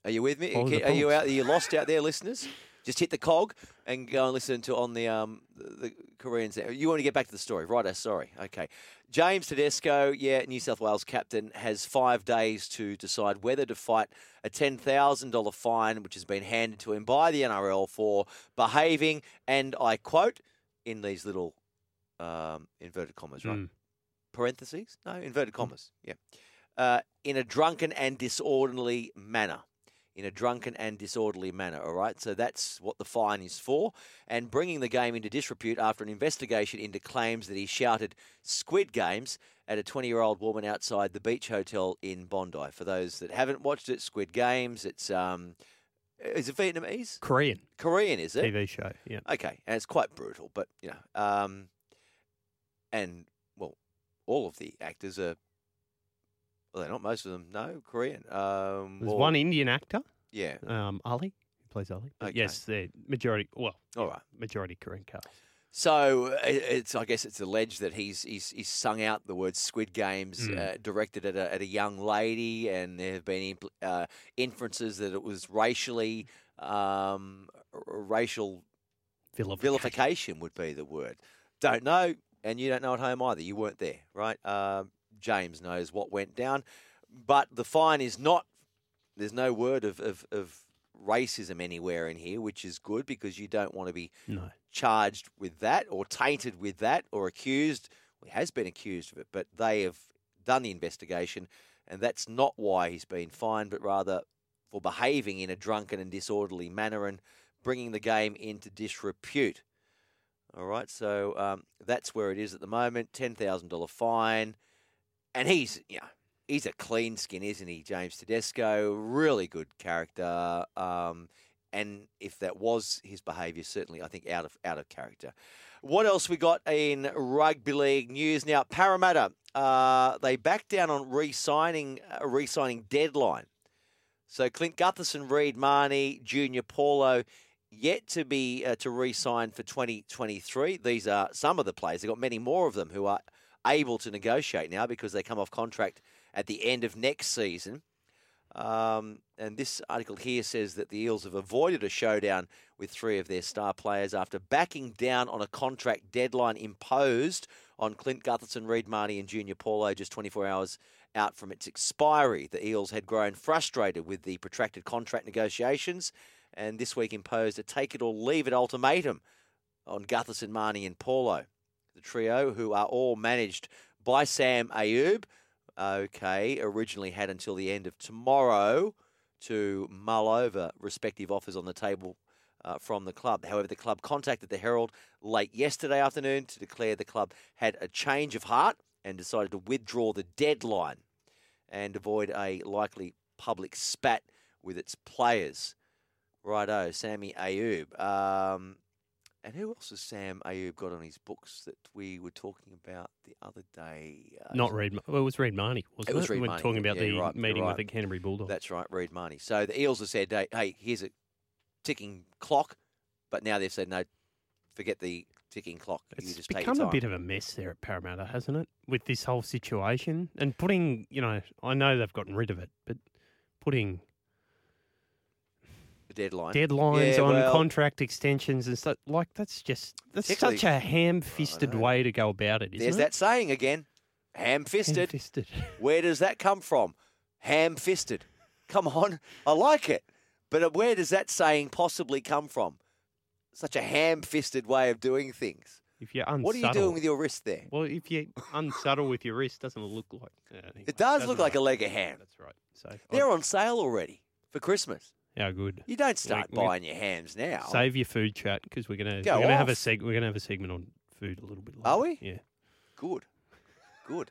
Are you with me? Follow the Are you out? Are you lost out there, listeners? Just hit the cog and go and listen to on the um the, Koreans. there. You want to get back to the story, right? Sorry. Okay. James Tedesco, yeah, New South Wales captain, has five days to decide whether to fight a ten thousand dollar fine, which has been handed to him by the NRL for behaving, and I quote in these little um, inverted commas, right? Mm. Parentheses? No, inverted commas. Yeah. Uh, in a drunken and disorderly manner. In a drunken and disorderly manner, all right? So that's what the fine is for. And bringing the game into disrepute after an investigation into claims that he shouted Squid Games at a 20 year old woman outside the beach hotel in Bondi. For those that haven't watched it, Squid Games, it's. um, is it Vietnamese? Korean Korean, is it? TV show. Yeah. Okay, and it's quite brutal, but you know, um, and well, all of the actors are. Well, they're not most of them. No, Korean. Um, There's well, one Indian actor, Yeah. um, Ali, who plays Ali. But Okay. Yes, they're majority. Well, All right. majority Korean cast. So uh, it's. I guess it's alleged that he's he's, he's sung out the word "Squid Games" Mm. uh, directed at a, at a young lady, and there have been impl- uh, inferences that it was racially um, r- racial Vilification. vilification would be the word. Don't know, and you don't know at home either. You weren't there, right? Um, James knows what went down, but the fine is not. There's no word of, of, of racism anywhere in here, which is good because you don't want to be No. charged with that or tainted with that or accused. He has been accused of it, but they have done the investigation, and that's not why he's been fined, but rather for behaving in a drunken and disorderly manner and bringing the game into disrepute. All right, so um, that's where it is at the moment. Ten thousand dollar fine, and he's yeah he's a clean skin, isn't he, James Tedesco? Really good character. Um, and if that was his behaviour, certainly I think out of out of character. What else we got in rugby league news now? Parramatta uh, they backed down on re-signing a re-signing deadline. So Clint Gutherson, Reed Mahoney, Junior Paulo yet to be uh, to re-sign for 2023. These are some of the players. They've got many more of them who are able to negotiate now because they come off contract at the end of next season. Um, and this article here says that the Eels have avoided a showdown with three of their star players after backing down on a contract deadline imposed on Clint Gutherson, Reed Mahoney, and Junior Paulo just 24 hours out from its expiry. The Eels had grown frustrated with the protracted contract negotiations and this week imposed a take it or leave it ultimatum on Gutherson, Mahoney, and Paulo. The trio, who are all managed by Sam Ayoub, okay, originally had until the end of tomorrow to mull over respective offers on the table uh, from the club. However, the club contacted the Herald late yesterday afternoon to declare the club had a change of heart and decided to withdraw the deadline and avoid a likely public spat with its players. Righto, Sammy Ayoub. Um, and who else has Sam Ayoub got on his books that we were talking about the other day? Uh, Not Reed. Well, it was Reed Mahoney, wasn't it? It Reed We're Mahoney, talking about yeah, the right, meeting right. with the Canterbury Bulldogs. That's right, Reed Mahoney. So the Eels have said, hey, hey, here's a ticking clock, but now they've said, no, forget the ticking clock. you It's just take become a bit of a mess there at Parramatta, hasn't it? With this whole situation and putting, you know, I know they've gotten rid of it, but putting deadline. deadlines Yeah, on well, contract extensions and stuff like that's just that's such a ham-fisted way to go about it, isn't There's it? that saying again ham fisted. Where does that come from? Ham fisted. Come on, I like it. But uh, where does that saying possibly come from? Such a ham fisted way of doing things. If you're unsubtle. What are you doing with your wrist there? Well, if you're unsubtle with your wrist, doesn't it look like? Yeah, anyway, It does look like a leg of ham. That's right. So They're on sale already for Christmas. How good? You don't start we- buying your hams now. Save your food chat because we're gonna Go we're gonna have a off. seg- we're gonna have a segment on food a little bit. Later. Are we? Yeah. Good. Good.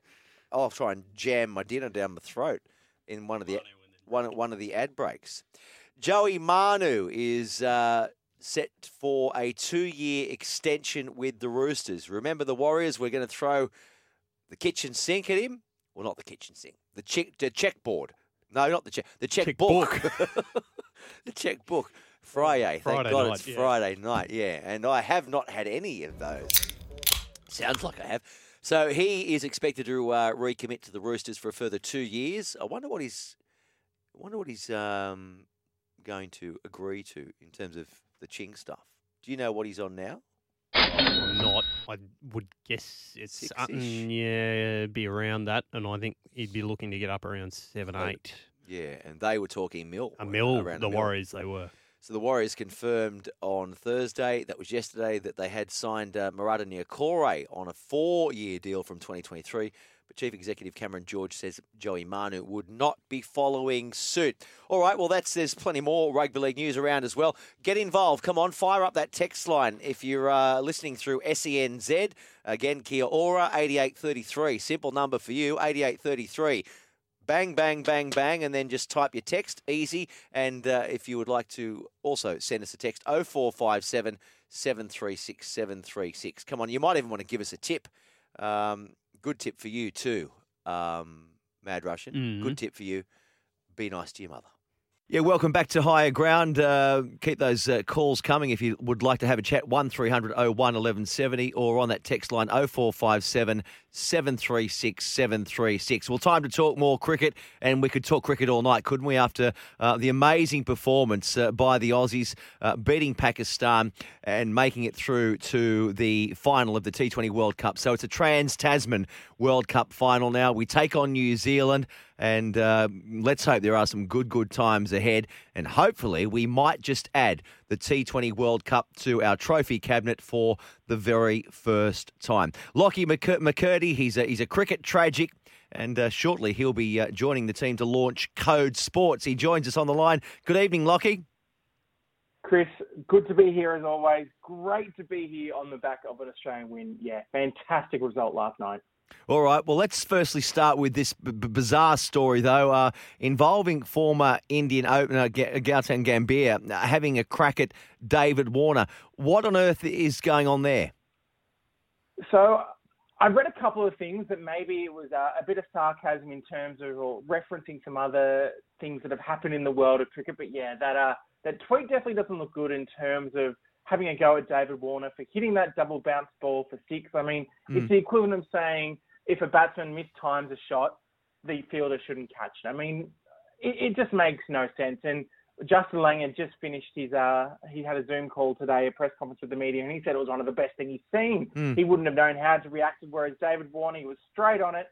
I'll try and jam my dinner down my throat in one of the one one of the ad breaks. Joey Manu is uh, set for a two-year extension with the Roosters. Remember the Warriors? We're going to throw the kitchen sink at him. Well, not the kitchen sink. The check the checkboard. No, not the check. The checkbook. the checkbook. Friday. Thank Friday God night, it's yeah. Friday night. Yeah, and I have not had any of those. Sounds like I have. So he is expected to uh, recommit to the Roosters for a further two years. I wonder what he's, I wonder what he's um, going to agree to in terms of the Ching stuff. Do you know what he's on now? Not. I would guess it's Six-ish? yeah, be around that, and I think he'd be looking to get up around seven, Oh, eight. Yeah, and they were talking mil. A mill, around the mil. Warriors, they were. So the Warriors confirmed on Thursday, that was yesterday, that they had signed uh, Marata Niukore on a four-year deal from 2023. Chief Executive Cameron George says Joey Manu would not be following suit. All right, well, that's there's plenty more rugby league news around as well. Get involved. Come on, fire up that text line if you're uh, listening through SENZ. Again, Kia Ora 8833. Simple number for you, 8833 bang, bang, bang, bang, and then just type your text. Easy. And uh, if you would like to also send us a text, 0457 736 736. Come on, you might even want to give us a tip. Um, good tip for you, too, um, Mad Russian. Mhm. Good tip for you. Be nice to your mother. Yeah, welcome back to Higher Ground. Uh, keep those uh, calls coming if you would like to have a chat. 1300 01 1170 or on that text line 0457 736 736. Well, time to talk more cricket, and we could talk cricket all night, couldn't we? After uh, the amazing performance uh, by the Aussies, uh, beating Pakistan and making it through to the final of the T20 World Cup. So it's a Trans Tasman World Cup final now. We take on New Zealand. And uh, let's hope there are some good, good times ahead. And hopefully, we might just add the T20 World Cup to our trophy cabinet for the very first time. Lockie McCur- McCurdy, he's a, he's a cricket tragic. And uh, shortly, he'll be uh, joining the team to launch Code Sports. He joins us on the line. Good evening, Lockie. Chris, good to be here as always. Great to be here on the back of an Australian win. Yeah, fantastic result last night. All right. Well, let's firstly start with this b- bizarre story, though, uh, involving former Indian opener Ga- Gautam Gambhir uh, having a crack at David Warner. What on earth is going on there? So I've read a couple of things that maybe it was uh, a bit of sarcasm in terms of or referencing some other things that have happened in the world of cricket. But yeah, that uh, that tweet definitely doesn't look good in terms of having a go at David Warner for hitting that double bounce ball for six. I mean, Mm. it's the equivalent of saying if a batsman mistimes a shot, the fielder shouldn't catch it. I mean, it, it just makes no sense. And Justin Langer just finished his, uh, he had a Zoom call today, a press conference with the media, and he said it was one of the best things he's seen. Mm. He wouldn't have known how to react, whereas David Warner, he was straight on it,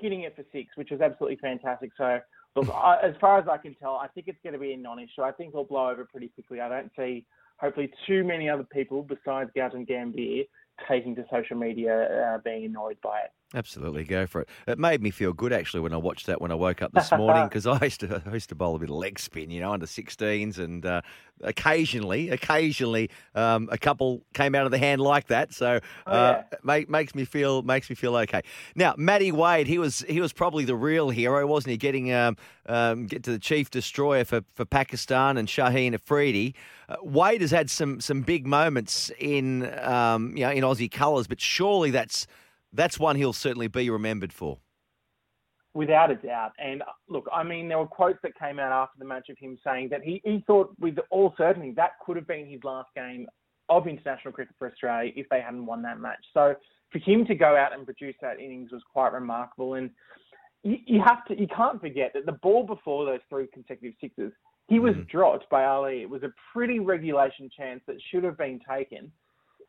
hitting it for six, which was absolutely fantastic. So, look, I, as far as I can tell, I think it's going to be a non-issue. I think it'll blow over pretty quickly. I don't see, hopefully, too many other people besides Gautam Gambhir taking to social media uh, being annoyed by it. Absolutely, go for it. It made me feel good actually when I watched that when I woke up this morning because I used to I used to bowl a bit of leg spin, you know, under 16s, and uh, occasionally, occasionally, um, a couple came out of the hand like that. So Oh, uh, it make, makes me feel makes me feel okay. Now, Matty Wade, he was he was probably the real hero, wasn't he? Getting um, um, get to the chief destroyer for, for Pakistan and Shaheen Afridi. Uh, Wade has had some some big moments in um, you know in Aussie colours, but surely that's that's one he'll certainly be remembered for. Without a doubt. And uh, look, I mean, there were quotes that came out after the match of him saying that he, he thought with all certainty that could have been his last game of international cricket for Australia if they hadn't won that match. So for him to go out and produce that innings was quite remarkable. And you, you have to, you can't forget that the ball before those three consecutive sixes, he was dropped by Ali. It was a pretty regulation chance that should have been taken.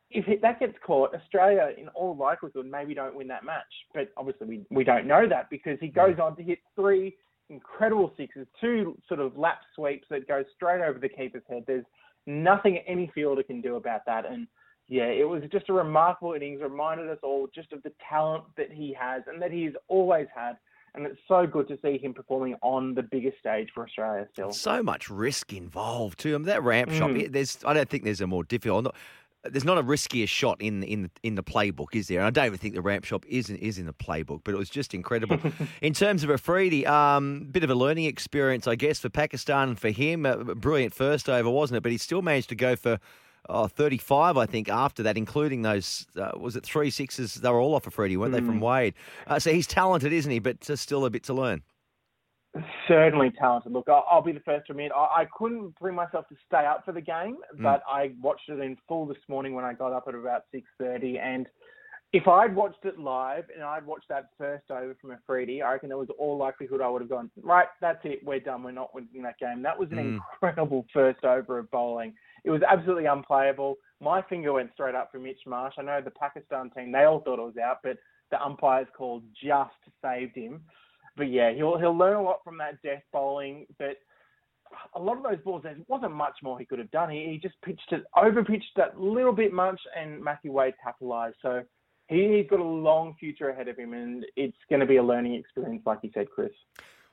If it, that gets caught, Australia, in all likelihood, maybe don't win that match. But obviously, we, we don't know that because he goes on to hit three incredible sixes, two sort of lap sweeps that go straight over the keeper's head. There's nothing any fielder can do about that. And yeah, it was just a remarkable innings. Reminded us all just of the talent that he has and that he's always had. And it's so good to see him performing on the biggest stage for Australia still. So much risk involved too. I mean, that ramp shot. Mm. There's, I don't think there's a more difficult. There's not a riskier shot in in in the playbook, is there? And I don't even think the ramp shot is is in the playbook, but it was just incredible. in terms of Afridi, um, bit of a learning experience, I guess, for Pakistan and for him. A brilliant first over, wasn't it? But he still managed to go for. Oh, 35, I think, after that, including those, uh, was it three sixes? They were all off Afridi, weren't they, from Mm. Wade? Uh, so he's talented, isn't he? But uh, still a bit to learn. Certainly talented. Look, I'll, I'll be the first to admit I, I couldn't bring myself to stay up for the game, Mm. but I watched it in full this morning when I got up at about six thirty. And if I'd watched it live and I'd watched that first over from Afridi, I reckon there was all likelihood I would have gone right. That's it. We're done. We're not winning that game. That was an Mm. incredible first over of bowling. It was absolutely unplayable. My finger went straight up for Mitch Marsh. I know the Pakistan team they all thought it was out, but the umpire's call just saved him but yeah, he'll he'll learn a lot from that death bowling. But a lot of those balls, there wasn't much more he could have done. He, he just pitched it, over pitched that little bit much, and Matthew Wade capitalised. So he, he's got a long future ahead of him, and it's going to be a learning experience, like you said, Chris.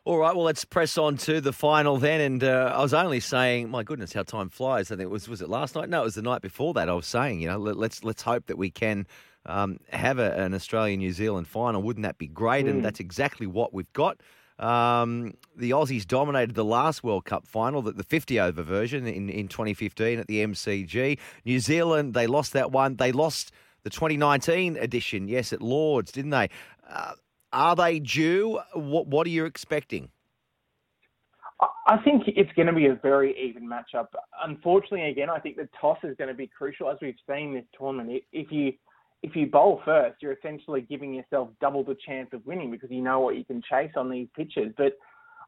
All right, well, let's press on to the final then. And uh, I was only saying, my goodness, how time flies. I think it was was it last night? No, it was the night before that. I was saying, you know, let, let's let's hope that we can um, have a, an Australia New Zealand final. Wouldn't that be great? And Mm. that's exactly what we've got. Um, the Aussies dominated the last World Cup final, the, the 50 over version in, in 2015 at the MCG. New Zealand, they lost that one. They lost the 2019 edition, yes, at Lords, didn't they? Uh, are they due? What, what are you expecting? I- I think it's going to be a very even matchup. Unfortunately, again, I think the toss is going to be crucial, as we've seen this tournament. If you if you bowl first, you're essentially giving yourself double the chance of winning because you know what you can chase on these pitches. But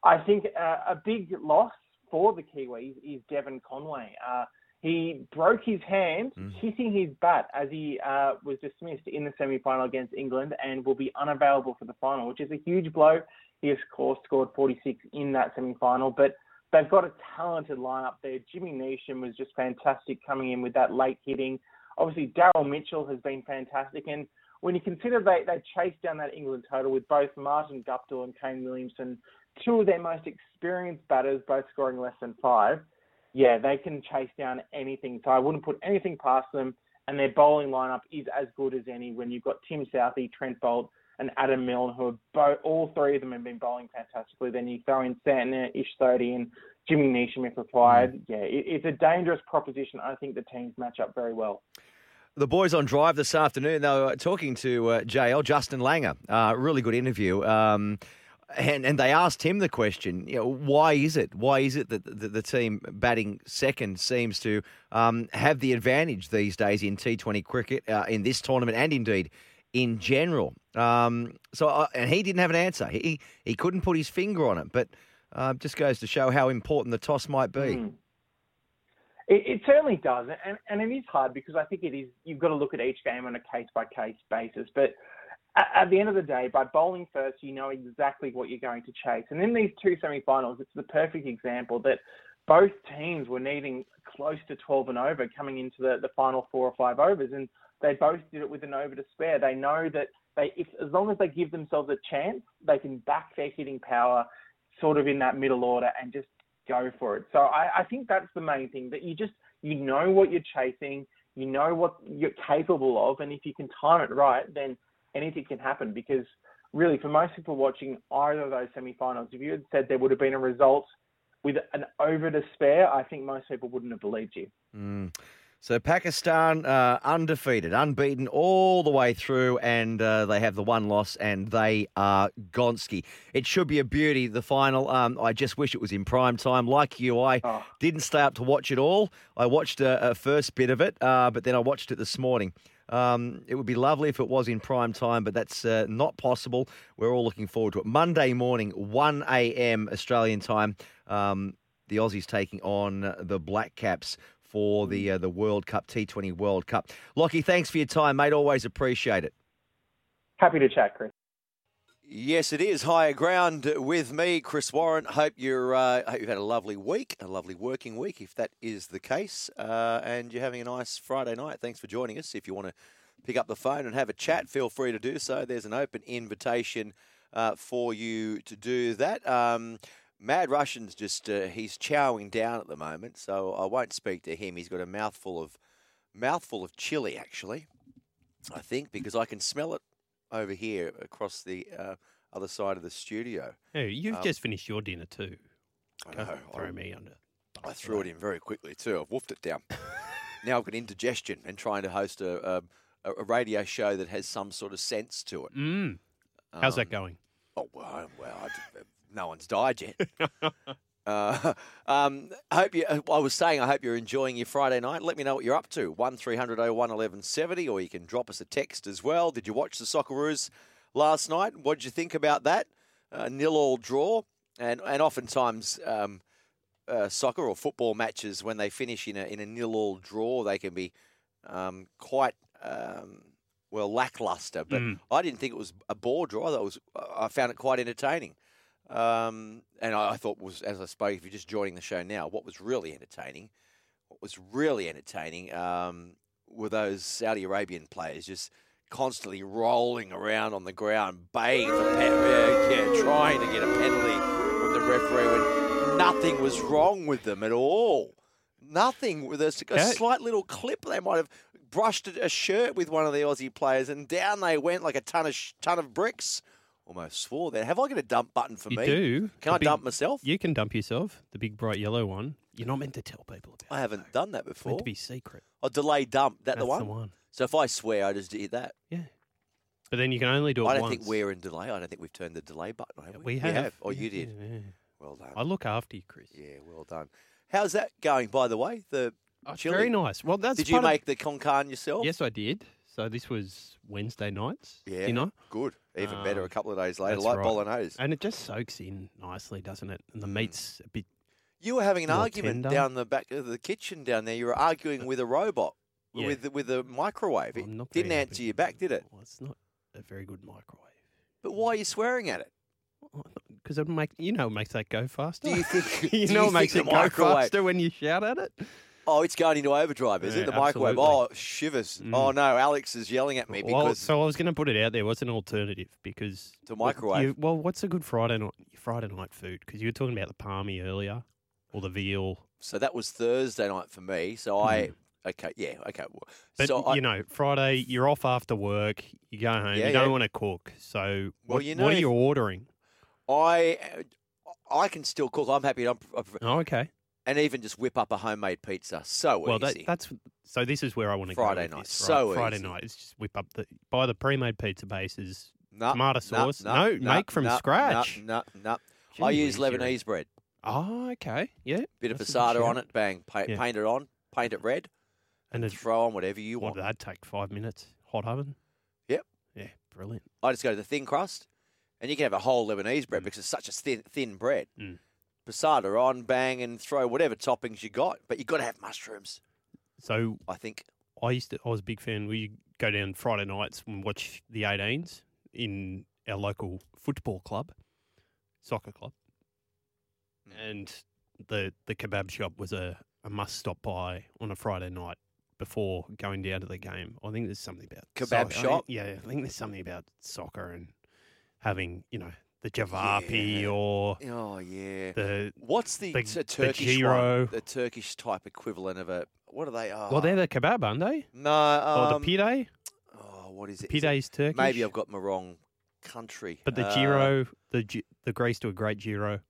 I think uh, a big loss for the Kiwis is Devon Conway. Uh, he broke his hand hitting his bat as he uh, was dismissed in the semi-final against England and will be unavailable for the final, which is a huge blow. He, of course, scored 46 in that semi-final, but they've got a talented lineup there. Jimmy Neesham was just fantastic coming in with that late hitting. Obviously, Daryl Mitchell has been fantastic, and when you consider they they chased down that England total with both Martin Guptill and Kane Williamson, two of their most experienced batters, both scoring less than five. Yeah, they can chase down anything. So I wouldn't put anything past them. And their bowling lineup is as good as any when you've got Tim Southee, Trent Boult, and Adam Milne, who are both, all three of them have been bowling fantastically. Then you throw in Santner, Ish Sodhi, and Jimmy Neesham if required. Yeah, it, it's a dangerous proposition. I think the teams match up very well. The boys on drive this afternoon, they were talking to uh, JL, Justin Langer. Uh, really good interview. Um, And and they asked him the question, you know, why is it? Why is it that the, the team batting second seems to um, have the advantage these days in T20 cricket uh, in this tournament and indeed in general? Um, so uh, and he didn't have an answer. He he couldn't put his finger on it, but uh, just goes to show how important the toss might be. Mm. It, it certainly does, and and it is hard because I think it is. You've got to look at each game on a case by case basis, but at, at the end of the day, by bowling first, you know exactly what you're going to chase. And in these two semi-finals, it's the perfect example that both teams were needing close to 12 and over coming into the, the final four or five overs, and they both did it with an over to spare. They know that they, if as long as they give themselves a chance, they can back their hitting power sort of in that middle order and just go for it. So I, I think that's the main thing that you just you know what you're chasing, you know what you're capable of, and if you can time it right, then anything can happen. Because really, for most people watching either of those semi-finals, if you had said there would have been a result with an over spare, I think most people wouldn't have believed you. Mm. So Pakistan uh, undefeated, unbeaten all the way through, and uh, they have the one loss, and they are Gonski. It should be a beauty. The final. Um, I just wish it was in prime time. Like you, I Oh. didn't stay up to watch it all. I watched a, a first bit of it, uh, but then I watched it this morning. Um, it would be lovely if it was in prime time, but that's uh, not possible. We're all looking forward to it. Monday morning, 1 a.m. Australian time. Um, the Aussies taking on the Black Caps for the uh, the World Cup T20 World Cup. Lockie, thanks for your time, mate. Always appreciate it. Happy to chat, Chris. Yes, it is higher ground with me, Chris Warren. Hope you're uh, hope you've had a lovely week, a lovely working week, if that is the case, uh, and you're having a nice Friday night. Thanks for joining us. If you want to pick up the phone and have a chat, feel free to do so. There's an open invitation uh, for you to do that. Um, Mad Russian's just uh, he's chowing down at the moment, so I won't speak to him. He's got a mouthful of mouthful of chili, actually. I think because I can smell it over here across the uh, other side of the studio. Hey, you've Um, just finished your dinner too. I know, throw I- me under. I threw it in very quickly too. I've woofed it down. now I've got indigestion and trying to host a, a, a radio show that has some sort of sense to it. Mm. How's that Um, going? Oh well, well, I, no one's died yet. Uh, um, I hope you. I was saying, I hope you're enjoying your Friday night. Let me know what you're up to. One 1170 or you can drop us a text as well. Did you watch the Socceroos last night? What did you think about that? Uh, nil all draw, and and oftentimes um, uh, soccer or football matches when they finish in a in a nil all draw, they can be um, quite. Um, well, lackluster, but Mm. I didn't think it was a bore draw. It was. I found it quite entertaining. Um, and I, I thought was, as I spoke, if you're just joining the show now, what was really entertaining, what was really entertaining, um, were those Saudi Arabian players just constantly rolling around on the ground, baying for pen- yeah, yeah, trying to get a penalty from the referee when nothing was wrong with them at all. Nothing with a, a slight little clip. They might have brushed a a shirt with one of the Aussie players, and down they went like a ton of sh- ton of bricks. Almost swore there. Have I got a dump button for You me? do. Can The I big- dump myself? You can dump yourself. The big bright yellow one. You're not meant to tell people about. I haven't done that It's before. meant to be secret. Oh, delay dump. That That's the one? the one. So if I swear, I just did that. Yeah. But then you can only do it I don't once. think we're in delay. I don't think we've turned the delay button. Have we? We have. Oh, you did. yeah. Well done. I look after you, Chris. Yeah, well done. How's that going, by the way? The Oh, it's very nice. Well, that's Did you part of- make the con carne yourself? Yes, I did. So this was Wednesday nights. Yeah. You know, Good. Even better. A Um, couple of days later, that's like right. bolognese. and it just soaks in nicely, doesn't it? And the Mm. meat's a bit. You were having an more argument tender. down the back of the kitchen down there. You were arguing with a robot Yeah. with with a microwave. It I'm not didn't very answer happy. you back, did it? Well, it's not a very good microwave. But why are you swearing at it? Because it make you know it makes that go faster. Do you think? you know it makes think it go microwave? faster when you shout at it. Oh, it's going into overdrive, is Yeah, it? The microwave. Oh, shivers. Mm. Oh no, Alex is yelling at me Well, because so I was going to put it out there. What's an alternative? Because To microwave. you- well, what's a good Friday night Friday night food? Because you were talking about the palmy earlier, or the veal. so that was Thursday night for me. So I okay, yeah, okay. well, Hmm. But so I, you know, Friday you're off after work. You go home. Yeah, you don't yeah. want to cook. So Well, what, you know what are you ordering? I I can still cook. I'm happy. I'm, Oh, okay. And even just whip up a homemade pizza. So Well, that, that's so. This is where I want to Friday go. Friday night. This, So right? Friday easy. night. It's just whip up the buy the pre-made pizza bases. No, Tomato sauce? No, make from scratch. No, no, no. I use Lebanese bread. Oh, okay. Yeah. Bit of passata on it. Bang. Paint, Yeah. paint it on. Paint it red. And And throw on whatever you What want. did that take? Five minutes? Hot oven? Yep. Yeah, brilliant. I just go to the thin crust, and you can have a whole Lebanese bread because it's such a thin, thin bread. Mm. Passata on, bang, and throw whatever toppings you got. But you've got to have mushrooms, So I think. I used to. I was a big fan. We go down Friday nights and watch the 18s in our local football club, soccer club, Mm. and the the kebab shop was a, a must stop by on a Friday night before going down to the game. I think there's something about Kebab soc- I think- shop? yeah, I think there's something about soccer and having you know the javapi Yeah. or Oh, yeah. the What's the, the- the Turkish gyro. one? The Turkish type equivalent of a. What are they? Oh, well, they're the kebab, aren't they? No. or Um, the pide. Oh, what is it? Is it- Pide's Turkish. Maybe I've got my wrong country. But the Uh, gyro, the the Greece do a great gyro.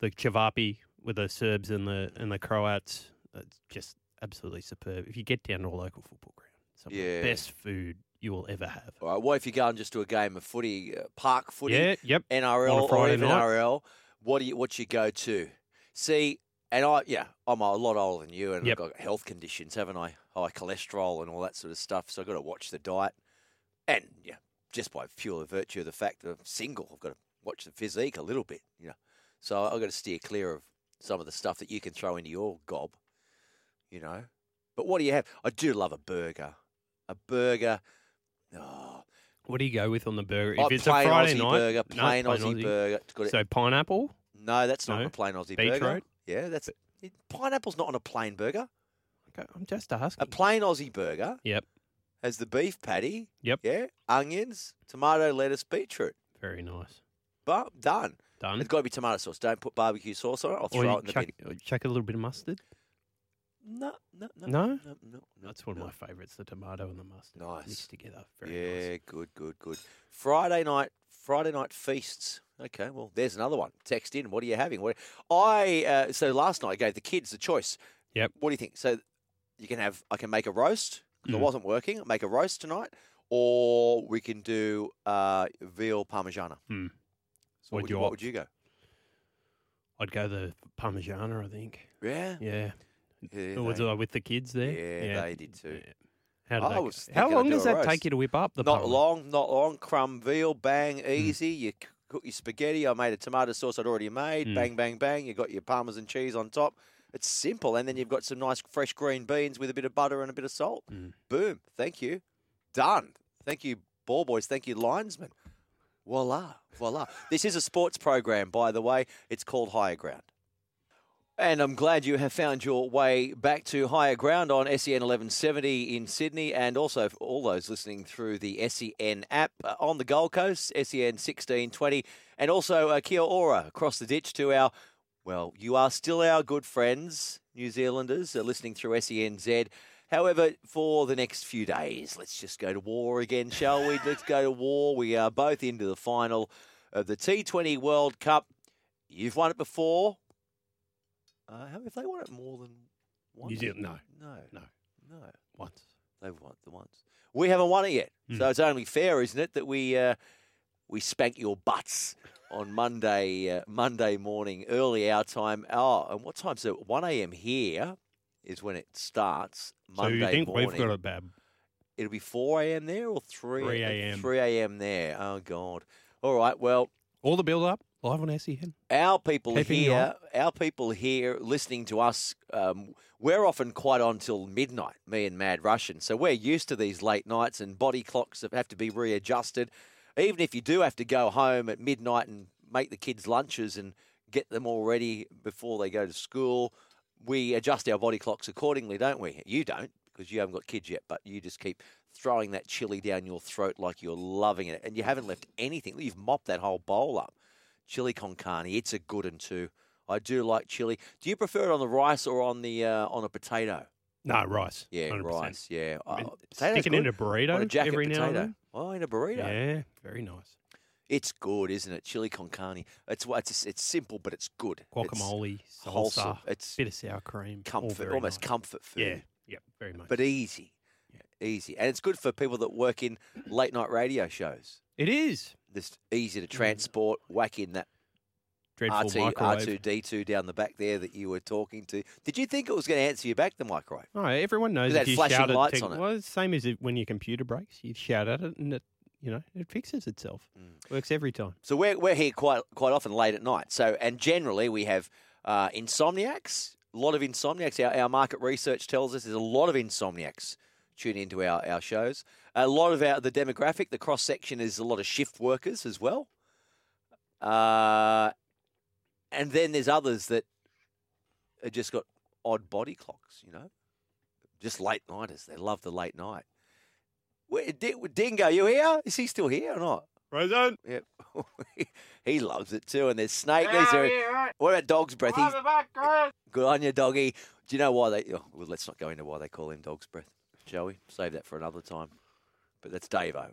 The chavapi with the Serbs and the and the Croats, it's just absolutely superb. If you get down to a local football ground, some of the best food you will ever have. All right, what if you're going just to a game of footy, uh, park footy, Yeah, yep. NRL, or even night. NRL? What do you what you go to? See, and I yeah, I'm a lot older than you, and Yep. I've got health conditions, haven't I? High cholesterol and all that sort of stuff. So I've got to watch the diet, and yeah, just by pure virtue of the fact that I'm single, I've got to watch the physique a little bit, you know. So I've got to steer clear of some of the stuff that you can throw into your gob, you know. But what do you have? I do love a burger. A burger. Oh, What do you go with on the burger? Oh, if it's a plain Friday Aussie night, burger, no, plain Aussie burger. Got it- So pineapple. No, that's not No? a plain Aussie burger. Beetroot? Yeah, that's it- pineapple's not on a plain burger. Okay, I'm just asking. A plain Aussie burger Yep. has the beef patty. Yep. Yeah, onions, tomato, lettuce, beetroot. Very nice. But done. Done. It's got to be tomato sauce. Don't put barbecue sauce on it. I'll throw it in the bin. chuck a little bit of mustard. No, no, no, No? no, no, no. That's one no. of my favourites. The tomato and the mustard Nice. mixed together. Very yeah, nice. good, good, good. Friday night, Friday night feasts. Okay, well, there's another one. Text in. What are you having? What I uh, so last night I gave the kids the choice. Yep. What do you think? So you can have. I can make a roast. 'cause Mm. I wasn't working. Make a roast tonight, or we can do uh, veal parmigiana. Hmm. So what What'd would, you you, what opt? would you go? I'd go the Parmigiana, I think. Yeah. Yeah. Yeah, Or was they- it with the kids there? Yeah, yeah. they did too. Yeah. How, did I that was go? How long does that roast. take you to whip up the Not parm? long, not long. Crumb veal, bang, Hmm. easy. You cook your spaghetti. I made a tomato sauce I'd already made. Mm. Bang, bang, bang. You got your parmesan cheese on top. It's simple, and then you've got some nice fresh green beans with a bit of butter and a bit of salt. Mm. Boom. Thank you. Done. Thank you, ball boys. Thank you, linesmen. Voila, voila. this is a sports program, by the way. It's called Higher Ground. And I'm glad you have found your way back to higher ground on SEN 1170 in Sydney and also for all those listening through the SEN app uh, on the Gold Coast, SEN 1620, and also uh, Kia Ora across the ditch to our, well, you are still our good friends, New Zealanders, uh, listening through SENZ. However, for the next few days, let's just go to war again, shall we? Let's go to war. We are both into the final of the T20 World Cup. You've won it before. Uh, have they won it more than once? New Zealand, no. No. No. No. Once. They've won the once. We haven't won it yet. Mm. So it's only fair, isn't it, that we uh, we spank your butts on Monday uh, Monday morning, early our time. Oh, and what time? it? 1 a.m. here is when it starts. Monday so you think morning. we've got a bad? It'll be 4 a.m. there or 3 3 a.m.. 3 a.m. there. Oh, God. All right. Well, All the build up live on SEN. our people Keeping here, our people here listening to us, um, we're often quite on till midnight, me and Mad Russian. So we're used to these late nights and body clocks that have to be readjusted. Even if you do have to go home at midnight and make the kids lunches and get them all ready before they go to school, we adjust our body clocks accordingly, don't we? You don't because you haven't got kids yet, but you just keep throwing that chili down your throat like you're loving it, and you haven't left anything. You've mopped that whole bowl up. Chili con carne, it's a good one too. I do like chili. Do you prefer it on the rice or on the uh, on a potato? No rice. Yeah, 100%. rice. Yeah, I mean, Oh, potato's Sticking in a burrito on a jacket every now potato. and then. Oh, in a burrito. Yeah, very nice. It's good, isn't it? Chili con carne. It's it's it's simple, but it's good. It's Guacamole, wholesome. salsa, It's bit of sour cream, comfort, almost nice. comfort food. Yeah, yeah, very much. but easy, yeah. easy, and it's good for people that work in late night radio shows. It is. Just easy to transport. Whack in that Dreadful RT. R2D2 down the back there that you were talking to. Did you think it was going to answer you back, the microwave? Oh, everyone knows you flashing shout at lights tech- on it. Well, it's the same as when your computer breaks, you shout at it and it, you know, it fixes itself. Mm. Works every time. So we're, we're here quite quite often late at night. So and generally we have uh, insomniacs. A lot of insomniacs. Our, our market research tells us there's a lot of insomniacs tune into our, our shows. A lot of our the demographic, the cross section is a lot of shift workers as well. Uh, and then there's others that have just got odd body clocks. You know, just late nighters. They love the late night. Where, Di- Dingo, you here? Is he still here or not? Present. Yep. he loves it too. And there's snake. Is there, what about dog's breath? He's, good on you, doggy. Do you know why they? Oh, well, let's not go into why they call him dog's breath, shall we? Save that for another time. But that's Davo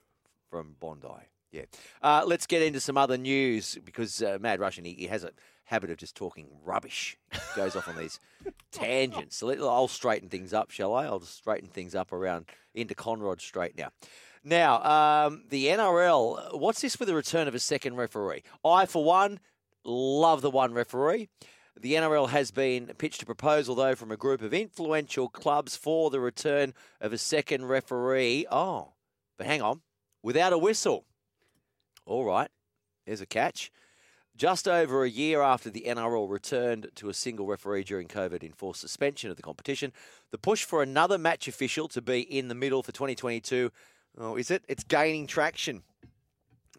from Bondi. Yeah. Uh, let's get into some other news because uh, Mad Russian he, he has a habit of just talking rubbish. He goes off on these tangents. So let, I'll straighten things up, shall I? I'll straighten things up around into Conrod Straight now. Now, um, the NRL, what's this with the return of a second referee? I, for one, love the one referee. The NRL has been pitched a proposal, though, from a group of influential clubs for the return of a second referee. Oh, but hang on, without a whistle. All right, there's a catch. Just over a year after the NRL returned to a single referee during COVID enforced suspension of the competition, the push for another match official to be in the middle for 2022, oh, is it? It's gaining traction.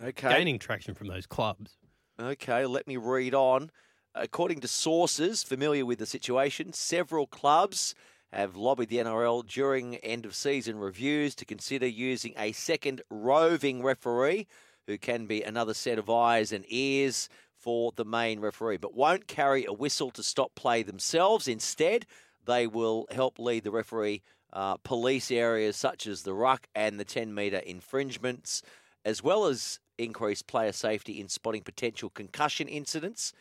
Okay. Gaining traction from those clubs. Okay, let me read on. According to sources familiar with the situation, several clubs have lobbied the NRL during end of season reviews to consider using a second roving referee who can be another set of eyes and ears for the main referee, but won't carry a whistle to stop play themselves. Instead, they will help lead the referee uh, police areas such as the ruck and the 10 metre infringements, as well as increase player safety in spotting potential concussion incidents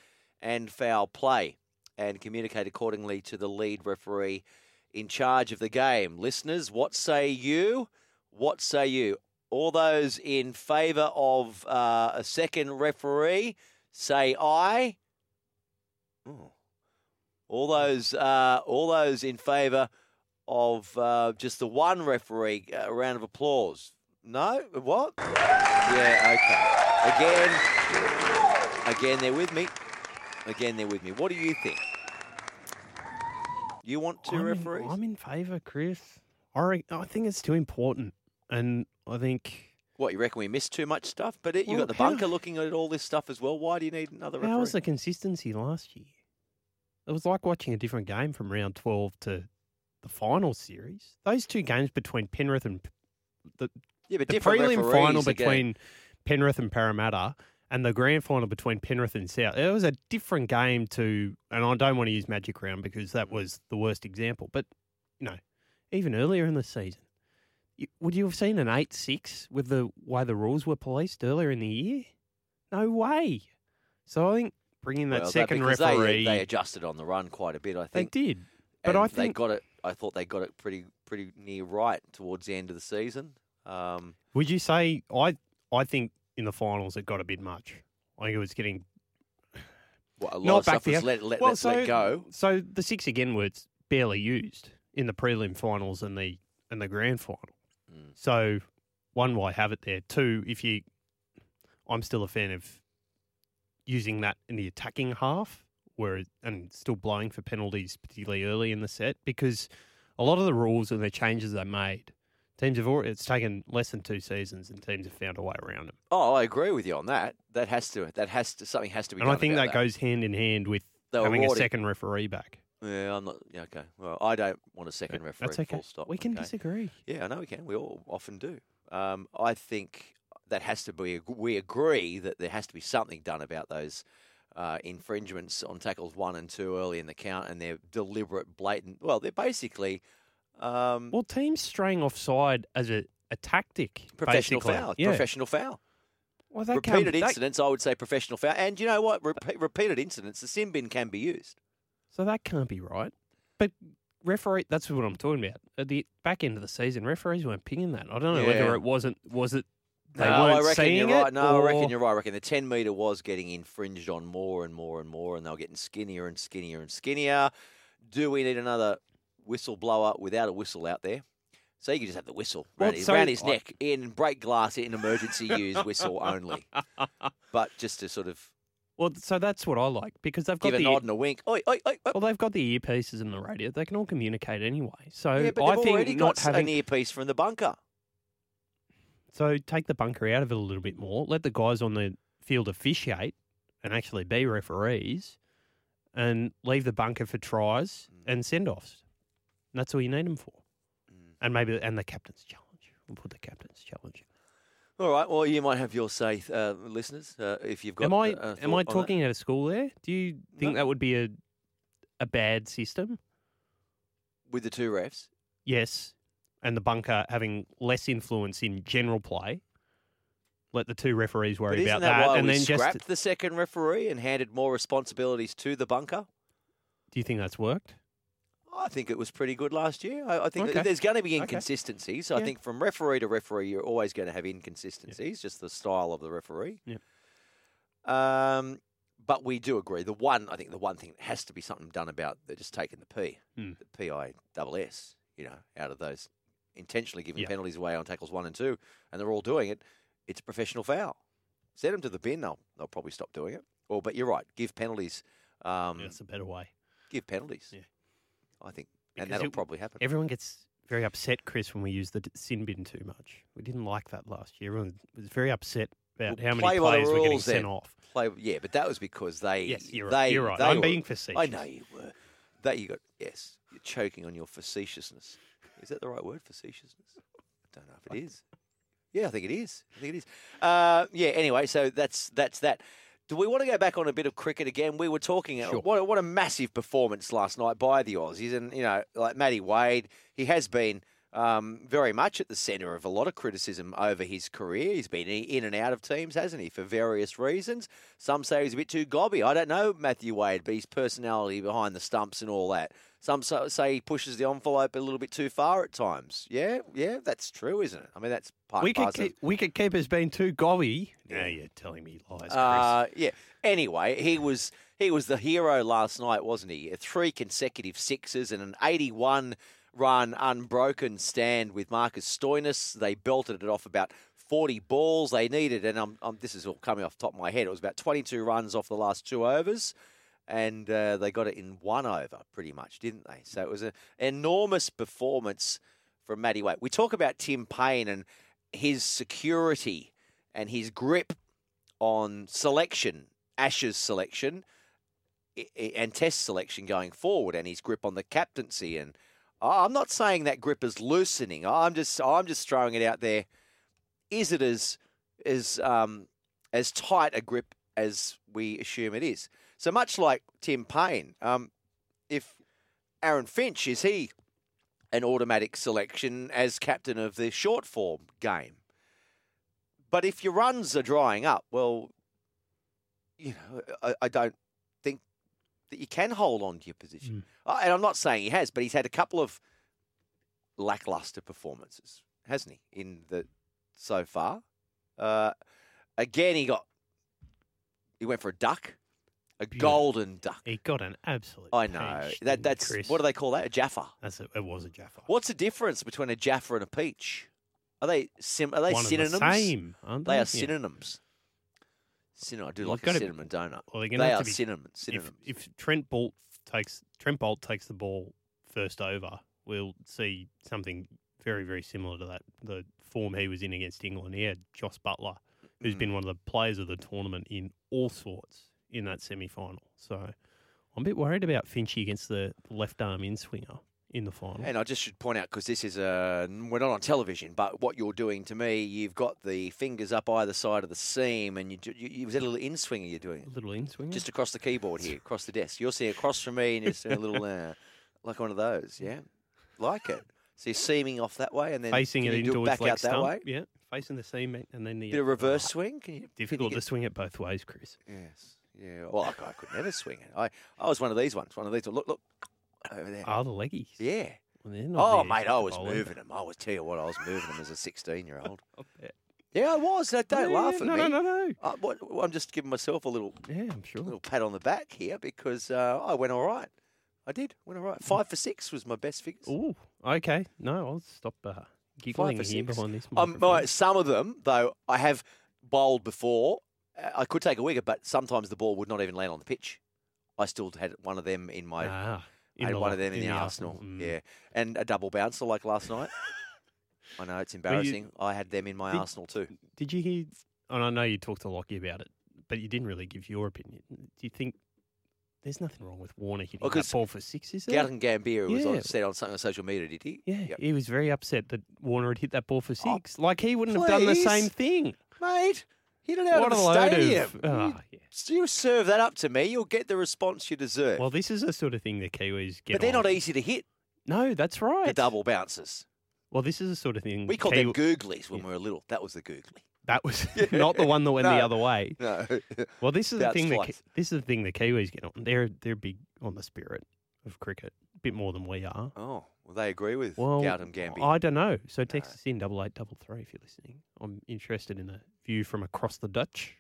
and foul play, and communicate accordingly to the lead referee in charge of the game. Listeners, what say you? What say you? All those in favour of uh, a second referee, say aye. Oh. All those, uh, all those in favour of uh, just the one referee, a round of applause. No, what? Yeah, okay. Again, again, they're with me. Again, they're with me. What do you think? You want to I'm referee? In, I'm in favour, Chris. I, re- I think it's too important, and I think What you reckon we missed too much stuff? But it, you Well, got the how- bunker looking at all this stuff as well. Why do you need another referee? how was the consistency last year? It was like watching a different game from round twelve to the final series. Those two games between Penrith and the yeah, but the prelim final between Penrith and Parramatta and the grand final between Penrith and South. It was a different game to, and I don't want to use Magic Round because that was the worst example. But you know, even earlier in the season, you, would you have seen an eight-six with the way the rules were policed earlier in the year? No way. So I think bringing that Well, second because they- referee, They, adjusted on the run quite a bit, I think. they did. But I they got it. I thought they got it pretty pretty near right towards the end of the season. Um, Would you say I? I think in the finals it got a bit much. I think it was getting what, a lot not of back stuff was let, let, well, let, so, let go. So the six again was barely used in the prelim finals and the and the grand final. Mm. So one, why have it there? Two, if you, I'm still a fan of using that in the attacking half, where and still blowing for penalties, particularly early in the set, because a lot of the rules and the changes they made, teams have already, it's taken less than two seasons, and teams have found a way around them. Oh, I agree with you on that. That has to. That has to. Something has to be And done. I think about that, goes hand in hand with having a second referee back. Yeah, I'm not. Yeah, okay. Well, I don't want a second referee. That's okay. Full stop. We can okay? disagree. Yeah, I know we can. We all often do. Um, I think that has to be. We agree that there has to be something done about those uh, infringements on tackles one and two early in the count, and they're deliberate, blatant. Well, they're basically um, Well, teams straying offside as a, a tactic. professional basically. foul. Yeah. Professional foul. Well, that repeated can't- that- incidents, I would say professional foul. And you know what? Repe- repeated incidents, the sin bin can be used. So that can't be right. But referee, that's what I'm talking about. At the back end of the season, referees weren't pinging that. I don't know Yeah. whether it wasn't was it they no, weren't I reckon you're right. it. No, I reckon you're right. I reckon the 10 metre was getting infringed on more and more and more, and they were getting skinnier and skinnier and skinnier. Do we need another whistle blower without a whistle out there? So you can just have the whistle Well, around, his, so around his I- neck in break glass in emergency use whistle only. But just to sort of Well, so that's what I like because they've got give a the nod and a wink. Oi, oi, oi, well, they've got the earpieces and the radio. They can all communicate anyway. So Yeah, but I they've think already not got having an earpiece from the bunker. so take the bunker out of it a little bit more. Let the guys on the field officiate and actually be referees, and leave the bunker for tries Mm. and send offs. That's all you need them for. And maybe and the captain's challenge. We'll put the captain's challenge. All right. Well, you might have your say, uh, listeners, uh, if you've got. Am I uh, am I talking out of school there? Do you think No. that would be a a bad system? with the two refs? Yes. And the bunker having less influence in general play. Let the two referees worry about that, that, and then just scrapped the second referee and handed more responsibilities to the bunker? do you think that's worked? I think it was pretty good last year. I, I think Okay. there's going to be Okay. inconsistencies. I Yeah. think from referee to referee, you're always going to have inconsistencies, just the style of the referee. Yep. Um, but we do agree. The one, I think, the one thing that has to be something done about they're just taking the P, Hmm. the PI double S, you know, out of those intentionally giving Yeah. penalties away on tackles one and two, and they're all doing it. It's a professional foul. Send them to the bin. They'll they'll probably stop doing it. Or, but you're right. Give penalties. Um, That's a better way. Give penalties. Yeah. I think, Because and that'll it- probably happen. Everyone gets very upset, Chris, when we use the sin bin too much. We didn't like that last year. Everyone was very upset about Well, how many play players were getting sent then. off. Play, yeah, but that was because they. Yes, you're right. they, You're right. they I'm were- being facetious. I know you were. That you got. Yes, you're choking on your facetiousness. Is that the right word? Facetiousness. I don't know if it is. Yeah, I think it is. I think it is. Uh, yeah. Anyway, so that's that's that. Do we want to go back on a bit of cricket again? We were talking. uh, Sure. What a, what a massive performance last night by the Aussies, and you know, like Matty Wade, he has been um, very much at the centre of a lot of criticism over his career. He's been in and out of teams, hasn't he, for various reasons. Some say he's a bit too gobby. I don't know Matthew Wade, but his personality behind the stumps and all that. Some say he pushes the envelope a little bit too far at times. Yeah, yeah, that's true, isn't it? I mean, that's part and Wicket, parcel of- keep, wicket keeper's been too gobby. Now you're telling me lies, Chris. uh, yeah. Anyway, he was he was the hero last night, wasn't he? Three consecutive sixes and an 81 run unbroken stand with Marcus Stoinis. They belted it off about 40 balls. They needed, and I'm, I'm, this is all coming off the top of my head. It was about 22 runs off the last two overs. And uh, they got it in one over, pretty much, didn't they? So it was an enormous performance from Matty Wade. We talk about Tim Paine and his security and his grip on selection, Ashes selection, and Test selection going forward, and his grip on the captaincy. And I'm not saying that grip is loosening. I'm just I'm just throwing it out there. Is it as as um, as tight a grip as we assume it is? So much like Tim Paine, um, if Aaron Finch is he an automatic selection as captain of the short form game? But if your runs are drying up, well, you know, I, I don't that you can hold on to your position. Uh, And I'm not saying he has, but he's had a couple of lackluster performances, hasn't he? In the so far, uh, again he got he went for a duck, a golden duck. He got an absolute. I know that that's Chris? what do they call that? A jaffa. That's a, it was a Jaffa. What's the difference between a jaffa and a peach? Are they sim? Are they One and the synonyms? same, aren't They they? are Yeah. Cinnamon. I do Well, like a gotta- cinnamon donut. Well, they're gonna they have are to be, cinnamon. If, if Trent Boult takes Trent Boult takes the ball first over, we'll see something very very similar to that. The form he was in against England. He had Jos Buttler, who's Mm. been one of the players of the tournament in all sorts in that semi final. So I'm a bit worried about Finchy against the left arm in swinger in the final. And I just should point out because this is a we're not on television, but what you're doing to me, you've got the fingers up either side of the seam, and you you, you was that a little in swinger you're doing a little in swinger, just across the keyboard here, across the desk. You're sitting across from me, and you're doing a little uh, like one of those, yeah, like it. So you're seaming off that way, and then facing it into back out that stump. way. Yeah, facing the seam, and then the Bit of reverse swing. Can you, can you difficult to swing it both ways, Chris. Yes. Yeah. Well, I, I could never swing it. I, I was one of these ones. One of these. Look, look over there. Oh, the leggies. Yeah. Well, Oh, there mate, I was bowl either. moving them. I was tell you what, I was moving them as a 16 year old. Yeah, I was. Don't Yeah, laugh at no, me. no, no, no. Uh, what, I'm just giving myself a little, Yeah, I'm sure. little pat on the back here because uh, I went all right. I did. Went all right. Five for six was my best figures. Oh, okay. No, I'll stop uh, giggling for here six. behind this Um, my- some of them, though, I have bowled before. Uh, I could take a wicket, but sometimes the ball would not even land on the pitch. I still had one of them in my. ah, I had one of them in, the, Arsenal. Mm. Yeah, and a double bouncer like last night. I know it's embarrassing. I had them in my Did- Arsenal too. Did you hear? And I know you talked to Lockie about it, but you didn't really give your opinion. Do you think there's nothing wrong with Warner hitting Well, that ball for six? Is there? Gavin Gambhir was Yeah. on, said on something on social media, did he? Yeah, Yep. he was very upset that Warner had hit that ball for Oh, six. like he wouldn't have done the same thing. Mate, hit it out What of a the load stadium. of. Oh, yeah. So you serve that up to me, you'll get the response you deserve. Well, this is the sort of thing the Kiwis get. but they're on. not easy to hit, No, that's right. the double bounces. Well, this is the sort of thing. We called Kiwi- them googlies when we were little. That was the googly. That was not the one that went the other way. No. Well, this is the thing. That, twice. This is the thing the Kiwis get on. They're they're big on the spirit of cricket, a bit more than we are. Oh, well, they agree with Well, Gautam Gambhir. I don't know. So text us in double eight double three if you're listening. I'm interested in a view from across the Dutch.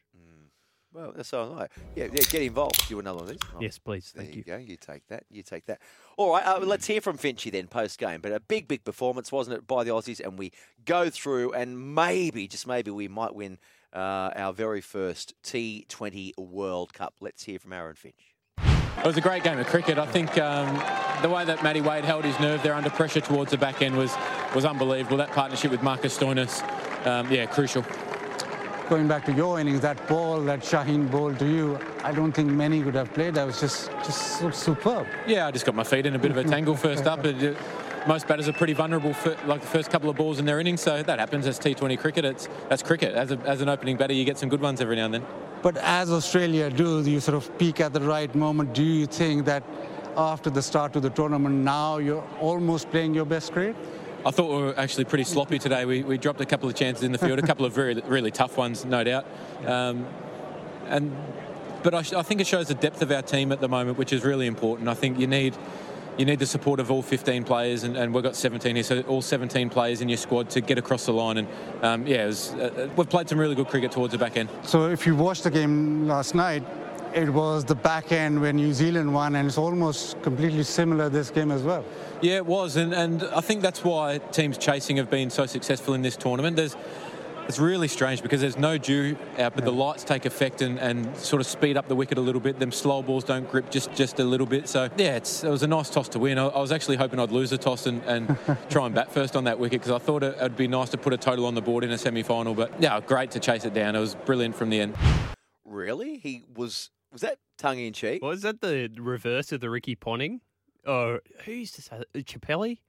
Well, that's all right. Yeah, yeah, get involved. Do another one of these. Oh, Yes, please. There Thank you you. go. You take that. You take that. All right. Uh, let's hear from Finchy then post game. But a big, big performance, wasn't it, by the Aussies? And we go through, and maybe, just maybe, we might win uh, our very first T20 World Cup. Let's hear from Aaron Finch. It was a great game of cricket. I think um, the way that Matty Wade held his nerve there under pressure towards the back end was was unbelievable. That partnership with Marcus Stoinis, um, yeah, crucial. Going back to your innings, that ball that Shaheen bowled to you, I don't think many could have played. That was just just so superb. Yeah, I just got my feet in a bit of a tangle first up. It, uh, most batters are pretty vulnerable for like the first couple of balls in their innings, so that happens. That's T20 cricket. It's that's cricket. As, a, as an opening batter, you get some good ones every now and then. But as Australia do, you sort of peak at the right moment. Do you think that after the start of the tournament, now you're almost playing your best cricket? I thought we were actually pretty sloppy today. We, we dropped a couple of chances in the field, a couple of very really tough ones, no doubt. Um, and but I, sh- I think it shows the depth of our team at the moment, which is really important. I think you need you need the support of all 15 players, and, and we've got 17 here, so all 17 players in your squad to get across the line. And um, yeah, was, uh, we've played some really good cricket towards the back end. So if you watched the game last night, it was the back end when New Zealand won, and it's almost completely similar this game as well. Yeah, it was, and, and I think that's why teams chasing have been so successful in this tournament. There's it's really strange because there's no dew out, but the lights take effect and, and sort of speed up the wicket a little bit. Them slow balls don't grip just, just a little bit. So yeah, it's, it was a nice toss to win. I, I was actually hoping I'd lose the toss and, and try and bat first on that wicket because I thought it, would be nice to put a total on the board in a semi-final. But yeah, great to chase it down. It was brilliant from the end. Really? He was. Was that tongue in cheek? Was that the reverse of the Ricky Ponting? Or who used to say that? Chappelli?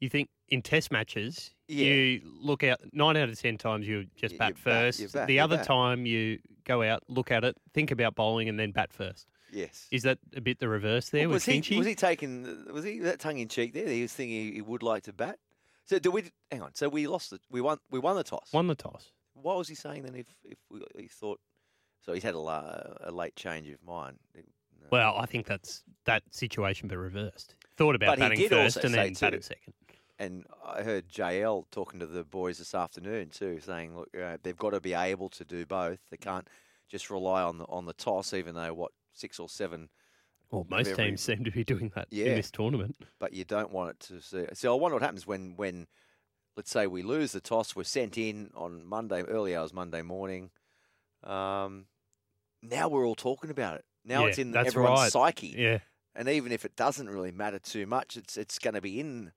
You think in test matches, Yeah. you look out nine out of ten times you just You- bat you bat- first. you bat- the other bat. time you go out, look at it, think about bowling, and then bat first. Yes. Is that a bit the reverse there was with he? Was he taking? Was he that tongue in cheek there? He was thinking he, he would like to bat. So do we? Hang on. So we lost. The, we won. We won the toss. Won the toss. What was he saying then? If if we, he thought, so he's had a, la- a late change of mind. Well, I think that's that situation, but reversed. Thought about But batting first and then batted second. And I heard JL talking to the boys this afternoon too, saying, look, uh, they've got to be able to do both. They can't just rely on the on the toss, even though what six or seven. Well, most every- teams seem to be doing that Yeah. in this tournament. but you don't want it to see. So I wonder what happens when, when let's say we lose the toss, we're sent in on Monday, early hours Monday morning. Um, now we're all talking about it. Now Yeah, it's in everyone's right. psyche. Yeah. And even if it doesn't really matter too much, it's it's going to be in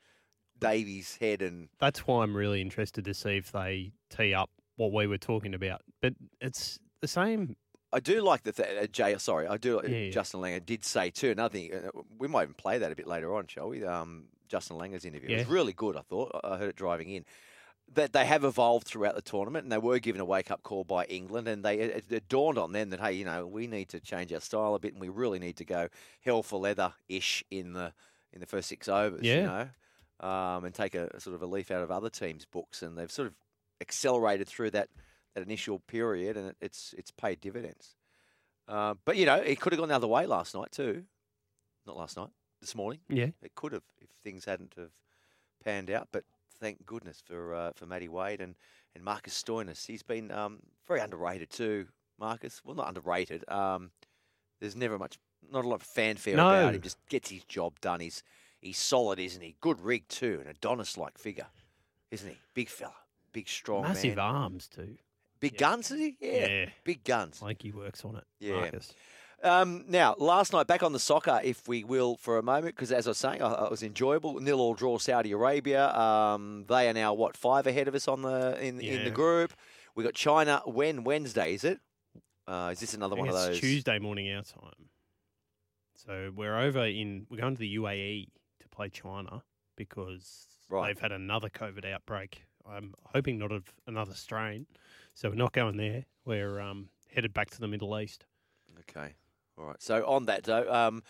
Davy's head and That's why I'm really interested to see if they tee up what we were talking about. But it's the same. I do like that. Uh, Jay, sorry, I do. Yeah, yeah. Justin Langer did say too. Another thing, uh, we might even play that a bit later on, shall we? Um, Justin Langer's interview it was really good. I thought I heard it driving in. That they have evolved throughout the tournament, and they were given a wake up call by England, and they it, it dawned on them that hey, you know, we need to change our style a bit, and we really need to go hell for leather ish in the in the first six overs. You know, um, and take a, a sort of a leaf out of other teams' books, and they've sort of accelerated through that that initial period, and it, it's it's paid dividends. Uh, but you know, it could have gone the other way last night too. Not last night, this morning. Yeah. it could have if things hadn't have panned out. But thank goodness for uh, for Matty Wade and, and Marcus Stoinis. He's been um, very underrated too, Marcus. Well, not underrated. Um, there's never much, not a lot of fanfare No. about him. Just gets his job done. He's he's solid, isn't he? Good rig too, an Adonis-like figure, isn't he? Big fella, big strong Massive man. arms too. Big guns, is he? Yeah. Yeah. Big guns. Like he works on it. Yeah. Marcus. Um, now, last night, back on the soccer, if we will, for a moment, because as I was saying, I, it was enjoyable. Nil all draw Saudi Arabia. Um, they are now what five ahead of us on the in in the group. We got China. When Wednesday is it? Uh, is this another one of it's those? Tuesday morning our time. So we're over in we're going to the UAE to play China because Right. they've had another COVID outbreak. I'm hoping not of another strain. So we're not going there. We're um, headed back to the Middle East. Okay, all right. So on that though, um,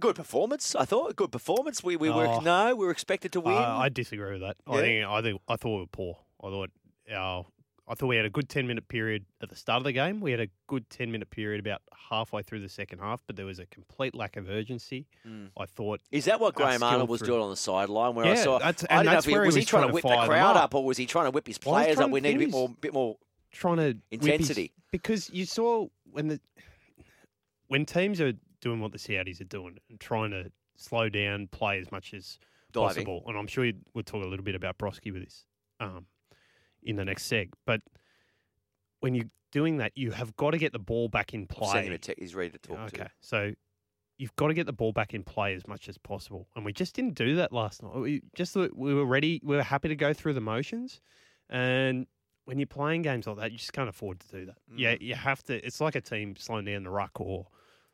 good performance. I thought good performance. We we were Oh. no, we were expected to win. Uh, I disagree with that. I Yeah? think I think I thought we were poor. I thought our I thought we had a good ten minute period at the start of the game. We had a good ten minute period about halfway through the second half, but there was a complete lack of urgency. Mm. I thought Is that what Graham Arnold was through- doing on the sideline? Where I Yeah, saw, that's- I and didn't know that's if he, where he was he was trying to whip the fire them crowd up. up, or was he trying to whip his players trying up? We need a bit more, bit more. trying to whip his- Intensity. because you saw when the when teams are doing what the Saudis are doing and trying to slow down, play as much as Diving. possible. And I'm sure you- we'll talk a little bit about Broski with this um, in the next seg. But when you're doing that, you have got to get the ball back in play. Send him a he's ready to talk to. Okay, so you've got to get the ball back in play as much as possible, and we just didn't do that last night. We just we were ready. We were happy to go through the motions, and when you're playing games like that, you just can't afford to do that. Yeah, you have to. It's like a team slowing down the ruck or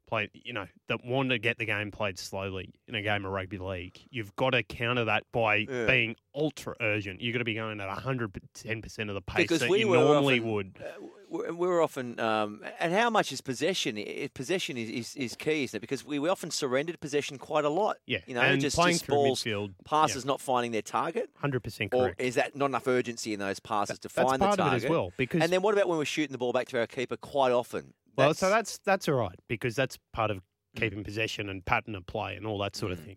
play. You know that want to get the game played slowly in a game of rugby league. You've got to counter that by Yeah. being ultra urgent. You've got to be going at 110 percent of the pace Because that we you normally often- would. We're, we're often, um, and how much is possession? Possession is, is, is key, isn't it? Because we, we often surrendered possession quite a lot. Yeah, you know, and just, playing just through balls, midfield, passes not finding their target. Hundred percent Or correct. is that not enough urgency in those passes to that's find part the of it target as well, because- and then what about when we're shooting the ball back to our keeper? Quite often, Well, so that's that's all right because that's part of mm. keeping possession and pattern of play and all that sort of mm.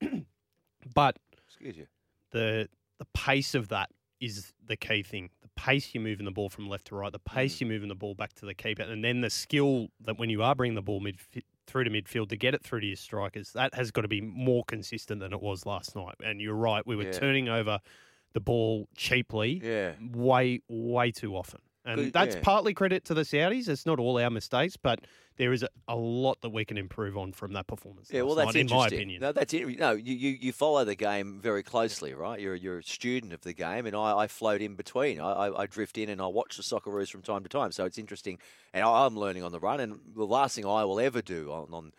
thing. but excuse you. the the pace of that is the key thing. The pace you're moving the ball from left to right, the pace mm. you're moving the ball back to the keeper, and then the skill that when you are bringing the ball mid through to midfield to get it through to your strikers, that has got to be more consistent than it was last night. And you're right, we were Yeah. turning over the ball cheaply, Yeah. way way too often. And Good- that's yeah. partly credit to the Saudis. It's not all our mistakes, but there is a, a lot that we can improve on from that performance. Yeah, well, that's night, in my interesting. opinion. No, that's it. No, you, you, you follow the game very closely, right? You're you're a student of the game, and I, I float in between. I, I, I drift in and I watch the Socceroos from time to time. So it's interesting, and I, I'm learning on the run. And the last thing I will ever do on, on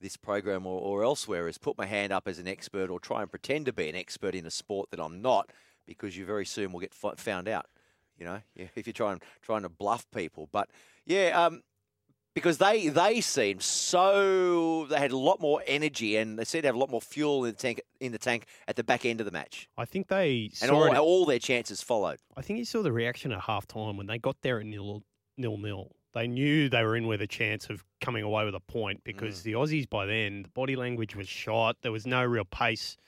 this program or, or elsewhere is put my hand up as an expert or try and pretend to be an expert in a sport that I'm not, because you very soon will get f- found out. You know, if you're trying trying to bluff people. But yeah, um, because they they seemed so they had a lot more energy and they seemed to have a lot more fuel in the tank in the tank at the back end of the match. I think they And saw all, it- all their chances followed. I think you saw the reaction at half time when they got there at nil nil nil. They knew they were in with a chance of coming away with a point because Mm. the Aussies by then, the body language was shot. There was no real pace.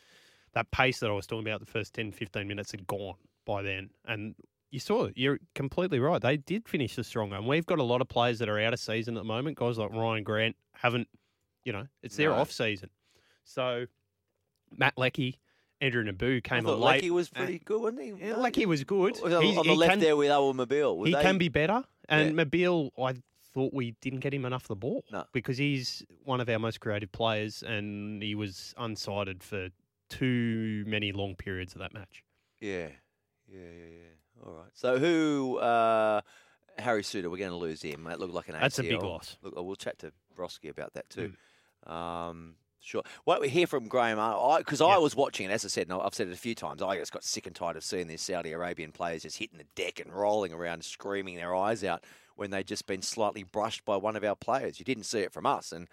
That pace that I was talking about the first 10, 15 minutes had gone by then. And you saw it. You're completely right. They did finish the stronger. And we've got a lot of players that are out of season at the moment. Guys like Rhyan Grant haven't, you know, it's their No. off season. So Matt Leckie, Andrew Nabbout I came on late. Leckie was pretty good, wasn't he? yeah, Leckie was good. On, He's- on the he left can- there with Owen Mobile. He they- can be better. And Mobile, I thought we didn't get him enough of the ball No. because he's one of our most creative players, and he was unsighted for too many long periods of that match. Yeah, yeah, yeah, yeah. All right. So who? Uh, Harry Souttar. We're going to lose him. That looked like an. ACL. That's a big loss. Look, we'll chat to Broski about that too. Mm. Um, sure. What we hear from Graham, because I, was watching, and as I said, and I've said it a few times, I just got sick and tired of seeing these Saudi Arabian players just hitting the deck and rolling around, screaming their eyes out when they'd just been slightly brushed by one of our players. You didn't see it from us, and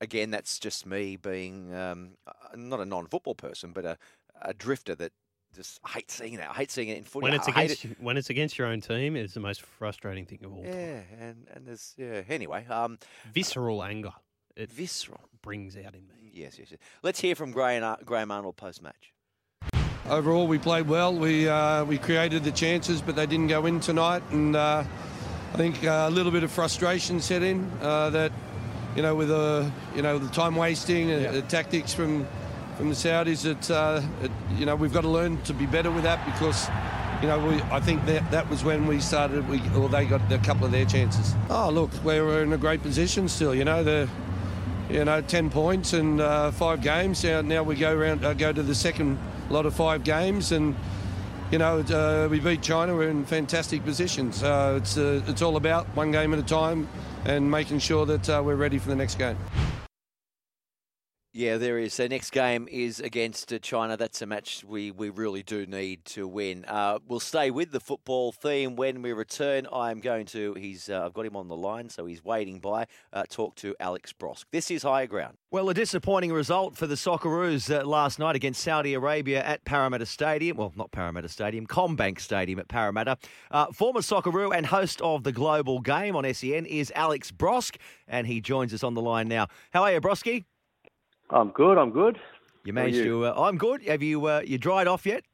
again, that's just me being um, uh, not a non-football person, but a, a drifter that just I hate seeing that. I hate seeing it in footy. When it's against it. when it's against your own team, it's the most frustrating thing of all. time. Yeah, and and there's yeah. Anyway, um, Visceral anger. It visceral brings out in me. Yes, yes, yes. Let's hear from Graham, Ar- Graham Arnold post match. overall, we played well. We uh, we created the chances, but they didn't go in tonight. And uh, I think uh, a little bit of frustration set in uh, that, you know, with the you know the time wasting and the tactics from from the Saudis. That uh, it, you know we've got to learn to be better with that because. You know, we, I think that that was when we started. We or they got a couple of their chances. Oh, look, we're in a great position still. You know, the you know, 10 points and uh, five games. Now, now we go around, uh, go to the second lot of five games, and you know, uh, we beat China. We're in fantastic position. So it's uh, it's all about one game at a time and making sure that uh, we're ready for the next game. Yeah, there is. So next game is against uh, China. That's a match we, we really do need to win. Uh, we'll stay with the football theme when we return. I'm going to. He's. Uh, I've got him on the line, so he's waiting by. Uh, talk to Alex Brosque. This is higher ground. Well, a disappointing result for the Socceroos uh, last night against Saudi Arabia at Parramatta Stadium. Well, not Parramatta Stadium, CommBank Stadium at Parramatta. Uh, former Socceroo and host of the Global Game on SEN is Alex Brosque, and he joins us on the line now. How are you, Brosky? I'm good. I'm good. You managed you? to. Uh, I'm good. Have you uh, you dried off yet?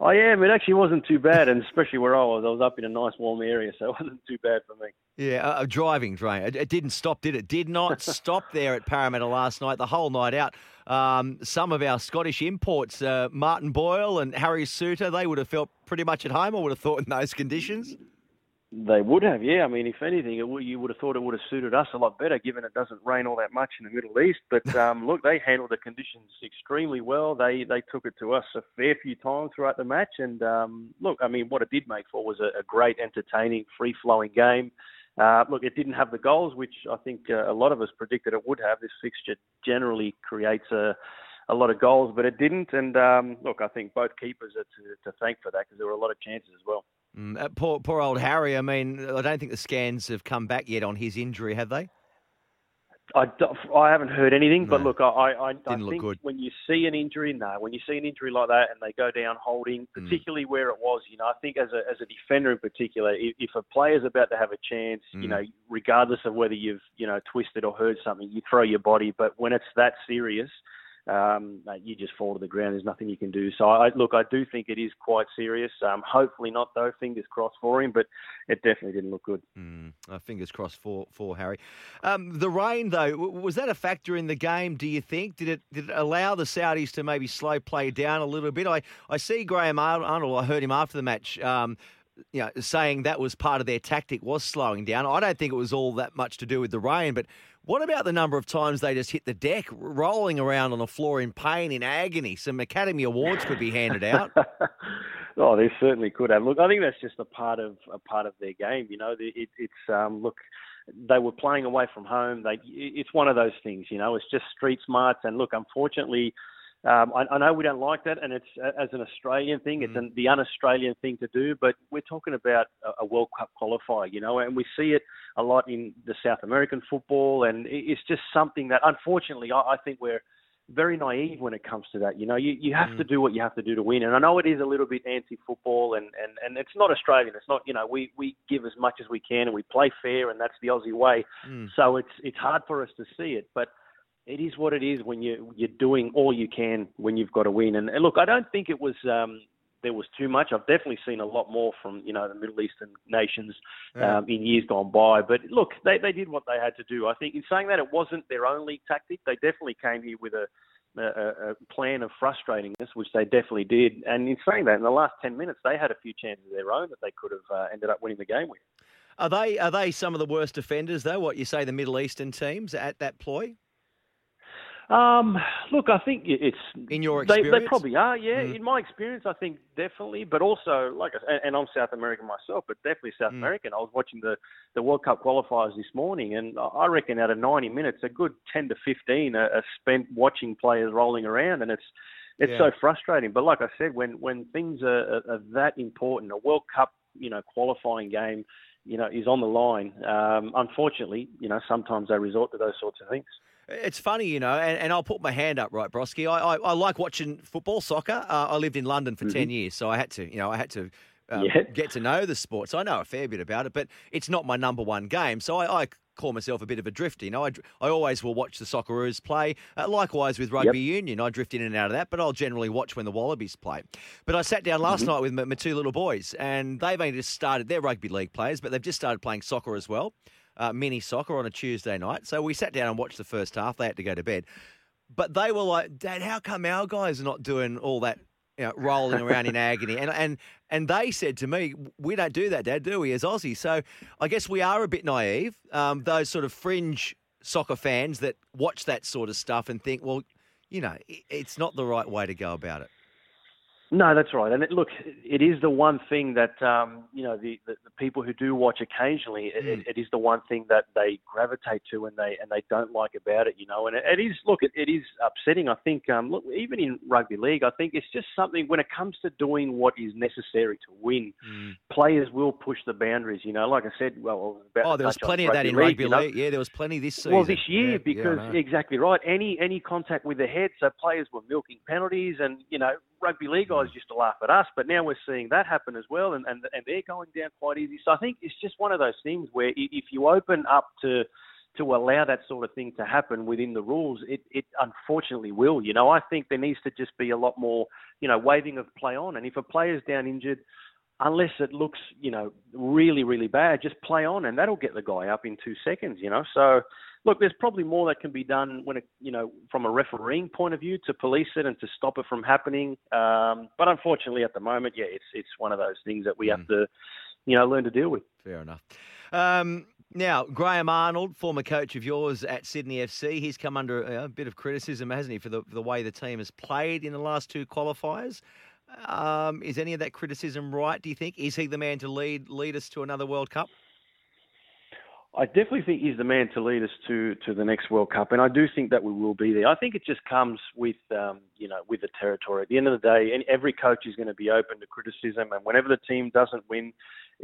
I am. It actually wasn't too bad, and especially where I was, I was up in a nice warm area, so it wasn't too bad for me. Yeah, uh, uh, driving, drain. It, it didn't stop, did it? Did not stop there at Parramatta last night, the whole night out. Um, some of our Scottish imports, uh, Martin Boyle and Harry Souttar, they would have felt pretty much at home, I would have thought, in those conditions. They would have, yeah. I mean, if anything, it you would have thought it would have suited us a lot better, given it doesn't rain all that much in the Middle East. But um, look, they handled the conditions extremely well. They they took it to us a fair few times throughout the match, and um, look, I mean, what it did make for was a, a great, entertaining, free flowing game. Uh, look, it didn't have the goals, which I think uh, a lot of us predicted it would have. This fixture generally creates a a lot of goals, but it didn't. And um, look, I think both keepers are to, to thank for that because there were a lot of chances as well. Mm, uh, poor, poor old Harry. I mean, I don't think the scans have come back yet on his injury, have they? I, I haven't heard anything, but look, I, I, I think good. when you see an injury, no, when you see an injury like that and they go down holding, Mm. particularly where it was, you know, I think as a as a defender in particular, if, a player's about to have a chance, you Mm. know, regardless of whether you've you know twisted or hurt something, you throw your body. But when it's that serious, um, you just fall to the ground. There's nothing you can do. So I look, I do think it is quite serious. Um, hopefully not though. Fingers crossed for him, but it definitely didn't look good. Mm, uh, fingers crossed for for Harry. Um, the rain, though, was that a factor in the game? Do you think did it did it allow the Saudis to maybe slow play down a little bit? I, I see Graham Arnold. I heard him after the match. Um, you know, saying that was part of their tactic was slowing down. I don't think it was all that much to do with the rain, but what about the number of times they just hit the deck, rolling around on the floor in pain, in agony? Some Academy Awards could be handed out. Oh, they certainly could have. Look, I think that's just a part of a part of their game. You know, it, it, it's um, look, they were playing away from home. They, it's one of those things. You know, it's just street smarts. And look, unfortunately, um, I, I know we don't like that, and it's uh, as an Australian thing, it's an, the un-Australian thing to do. But we're talking about a, a World Cup qualifier, you know, and we see it a lot in the South American football, and it's just something that, unfortunately, I, I think we're very naive when it comes to that. You know, you, you have to do what you have to do to win. And I know it is a little bit anti-football, and, and, and it's not Australian. It's not, you know, we, we give as much as we can and we play fair, and that's the Aussie way. Mm. So it's it's hard for us to see it, but it is what it is when you you're doing all you can when you've got to win. And, and look, I don't think it was um, there was too much. I've definitely seen a lot more from you know the Middle Eastern nations Yeah. um, in years gone by. But look, they they did what they had to do. I think in saying that it wasn't their only tactic. They definitely came here with a a, a plan of frustrating us, which they definitely did. And in saying that, in the last ten minutes, they had a few chances of their own that they could have uh, ended up winning the game with. Are they are they some of the worst defenders though? What you say the Middle Eastern teams at that ploy? Um, look, I think it's in your experience. they probably are. Yeah, Mm. in my experience, I think definitely. But also, like, and- and I'm South American myself, but definitely South Mm. American. I was watching the the World Cup qualifiers this morning, and I- I reckon out of 90 minutes, a good 10 to 15 are, are spent watching players rolling around, and it's it's Yeah. so frustrating. But like I said, when when things are, are, are that important, a World Cup, you know, qualifying game, you know, is on the line. Um, unfortunately, you know, sometimes they resort to those sorts of things. It's funny, you know, and, and I'll put my hand up, right, Broski. I, I, I like watching football, soccer. Uh, I lived in London for ten years, so I had to, you know, I had to um, Yeah. get to know the sport. So I know a fair bit about it, but it's not my number one game. So I, I call myself a bit of a drifter. You know, I, I always will watch the Socceroos play. Uh, likewise with rugby union, I drift in and out of that, but I'll generally watch when the Wallabies play. But I sat down last Mhm. night with my, my two little boys, and they've only just started. They're rugby league players, but they've just started playing soccer as well, uh, mini soccer on a Tuesday night. So we sat down and watched the first half. They had to go to bed, but they were like, "Dad, how come our guys are not doing all that?" You know, rolling around in agony, and and and they said to me, "We don't do that, Dad, do we?" As Aussies, so I guess we are a bit naive. Um, those sort of fringe soccer fans that watch that sort of stuff and think, well, you know, it's not the right way to go about it. No, that's right. And it, look, it is the one thing that um, you know the, the, the people who do watch occasionally. It, Mm. it, it is the one thing that they gravitate to and they and they don't like about it. You know, and it, it is look, it, it is upsetting. I think um, look, even in rugby league, I think it's just something when it comes to doing what is necessary to win. Players will push the boundaries. You know, like I said, well, I Oh, there was plenty of that in league, rugby you know. league. Yeah, there was plenty this season. Well, this year Yeah, yeah, because know. exactly right. Any any contact with the head, so players were milking penalties, and you know rugby league guys used to laugh at us, but now we're seeing that happen as well, and and, and they're going down quite easy. So I think it's just one of those things where if you open up to to allow that sort of thing to happen within the rules, it, it unfortunately will. You know, I think there needs to just be a lot more, you know, waving of play on. And if a player's down injured, unless it looks, you know, really, really bad, just play on and that'll get the guy up in two seconds, you know. So, look, there's probably more that can be done when it, you know, from a refereeing point of view to police it and to stop it from happening. Um, but unfortunately, at the moment, yeah, it's it's one of those things that we have to, you know, learn to deal with. Fair enough. Um, now, Graham Arnold, former coach of yours at Sydney FC, he's come under a bit of criticism, hasn't he, for the, for the way the team has played in the last two qualifiers. Um, is any of that criticism right, do you think? Is he the man to lead lead us to another World Cup? I definitely think he's the man to lead us to, to the next World Cup, and I do think that we will be there. I think it just comes with um, you know with the territory. At the end of the day, and every coach is going to be open to criticism, and whenever the team doesn't win,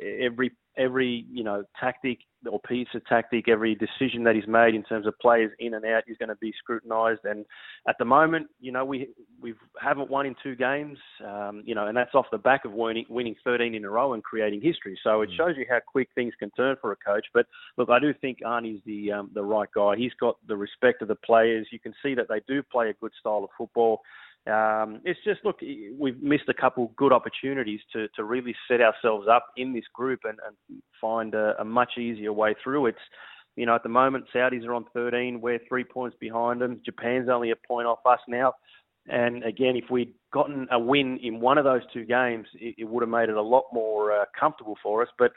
every every you know tactic or piece of tactic, every decision that is made in terms of players in and out is going to be scrutinised. And at the moment, you know we we haven't won in two games, um, you know, and that's off the back of winning winning 13 in a row and creating history. So it shows you how quick things can turn for a coach. But look, I do think Arnie's the um, the right guy. He's got the respect of the players. You can see that they do play a good style of football. Um, it's just look, we've missed a couple good opportunities to, to really set ourselves up in this group and, and find a, a much easier way through. It's you know at the moment Saudis are on 13, we're three points behind them. Japan's only a point off us now. And again, if we'd gotten a win in one of those two games, it, it would have made it a lot more uh, comfortable for us. But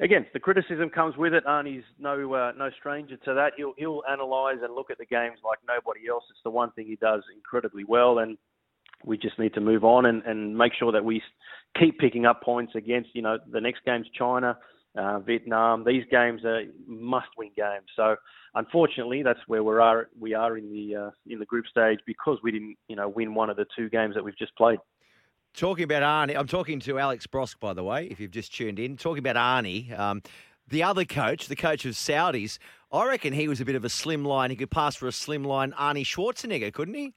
again, the criticism comes with it. Arnie's no uh, no stranger to that. He'll he'll analyse and look at the games like nobody else. It's the one thing he does incredibly well, and we just need to move on and, and make sure that we keep picking up points against you know the next game's China. Uh, Vietnam. These games are must-win games. So, unfortunately, that's where we are. We are in the uh, in the group stage because we didn't, you know, win one of the two games that we've just played. Talking about Arnie, I'm talking to Alex Brosque, by the way, if you've just tuned in. Talking about Arnie, um, the other coach, the coach of Saudis, I reckon he was a bit of a slim line. He could pass for a slim line Arnie Schwarzenegger, couldn't he?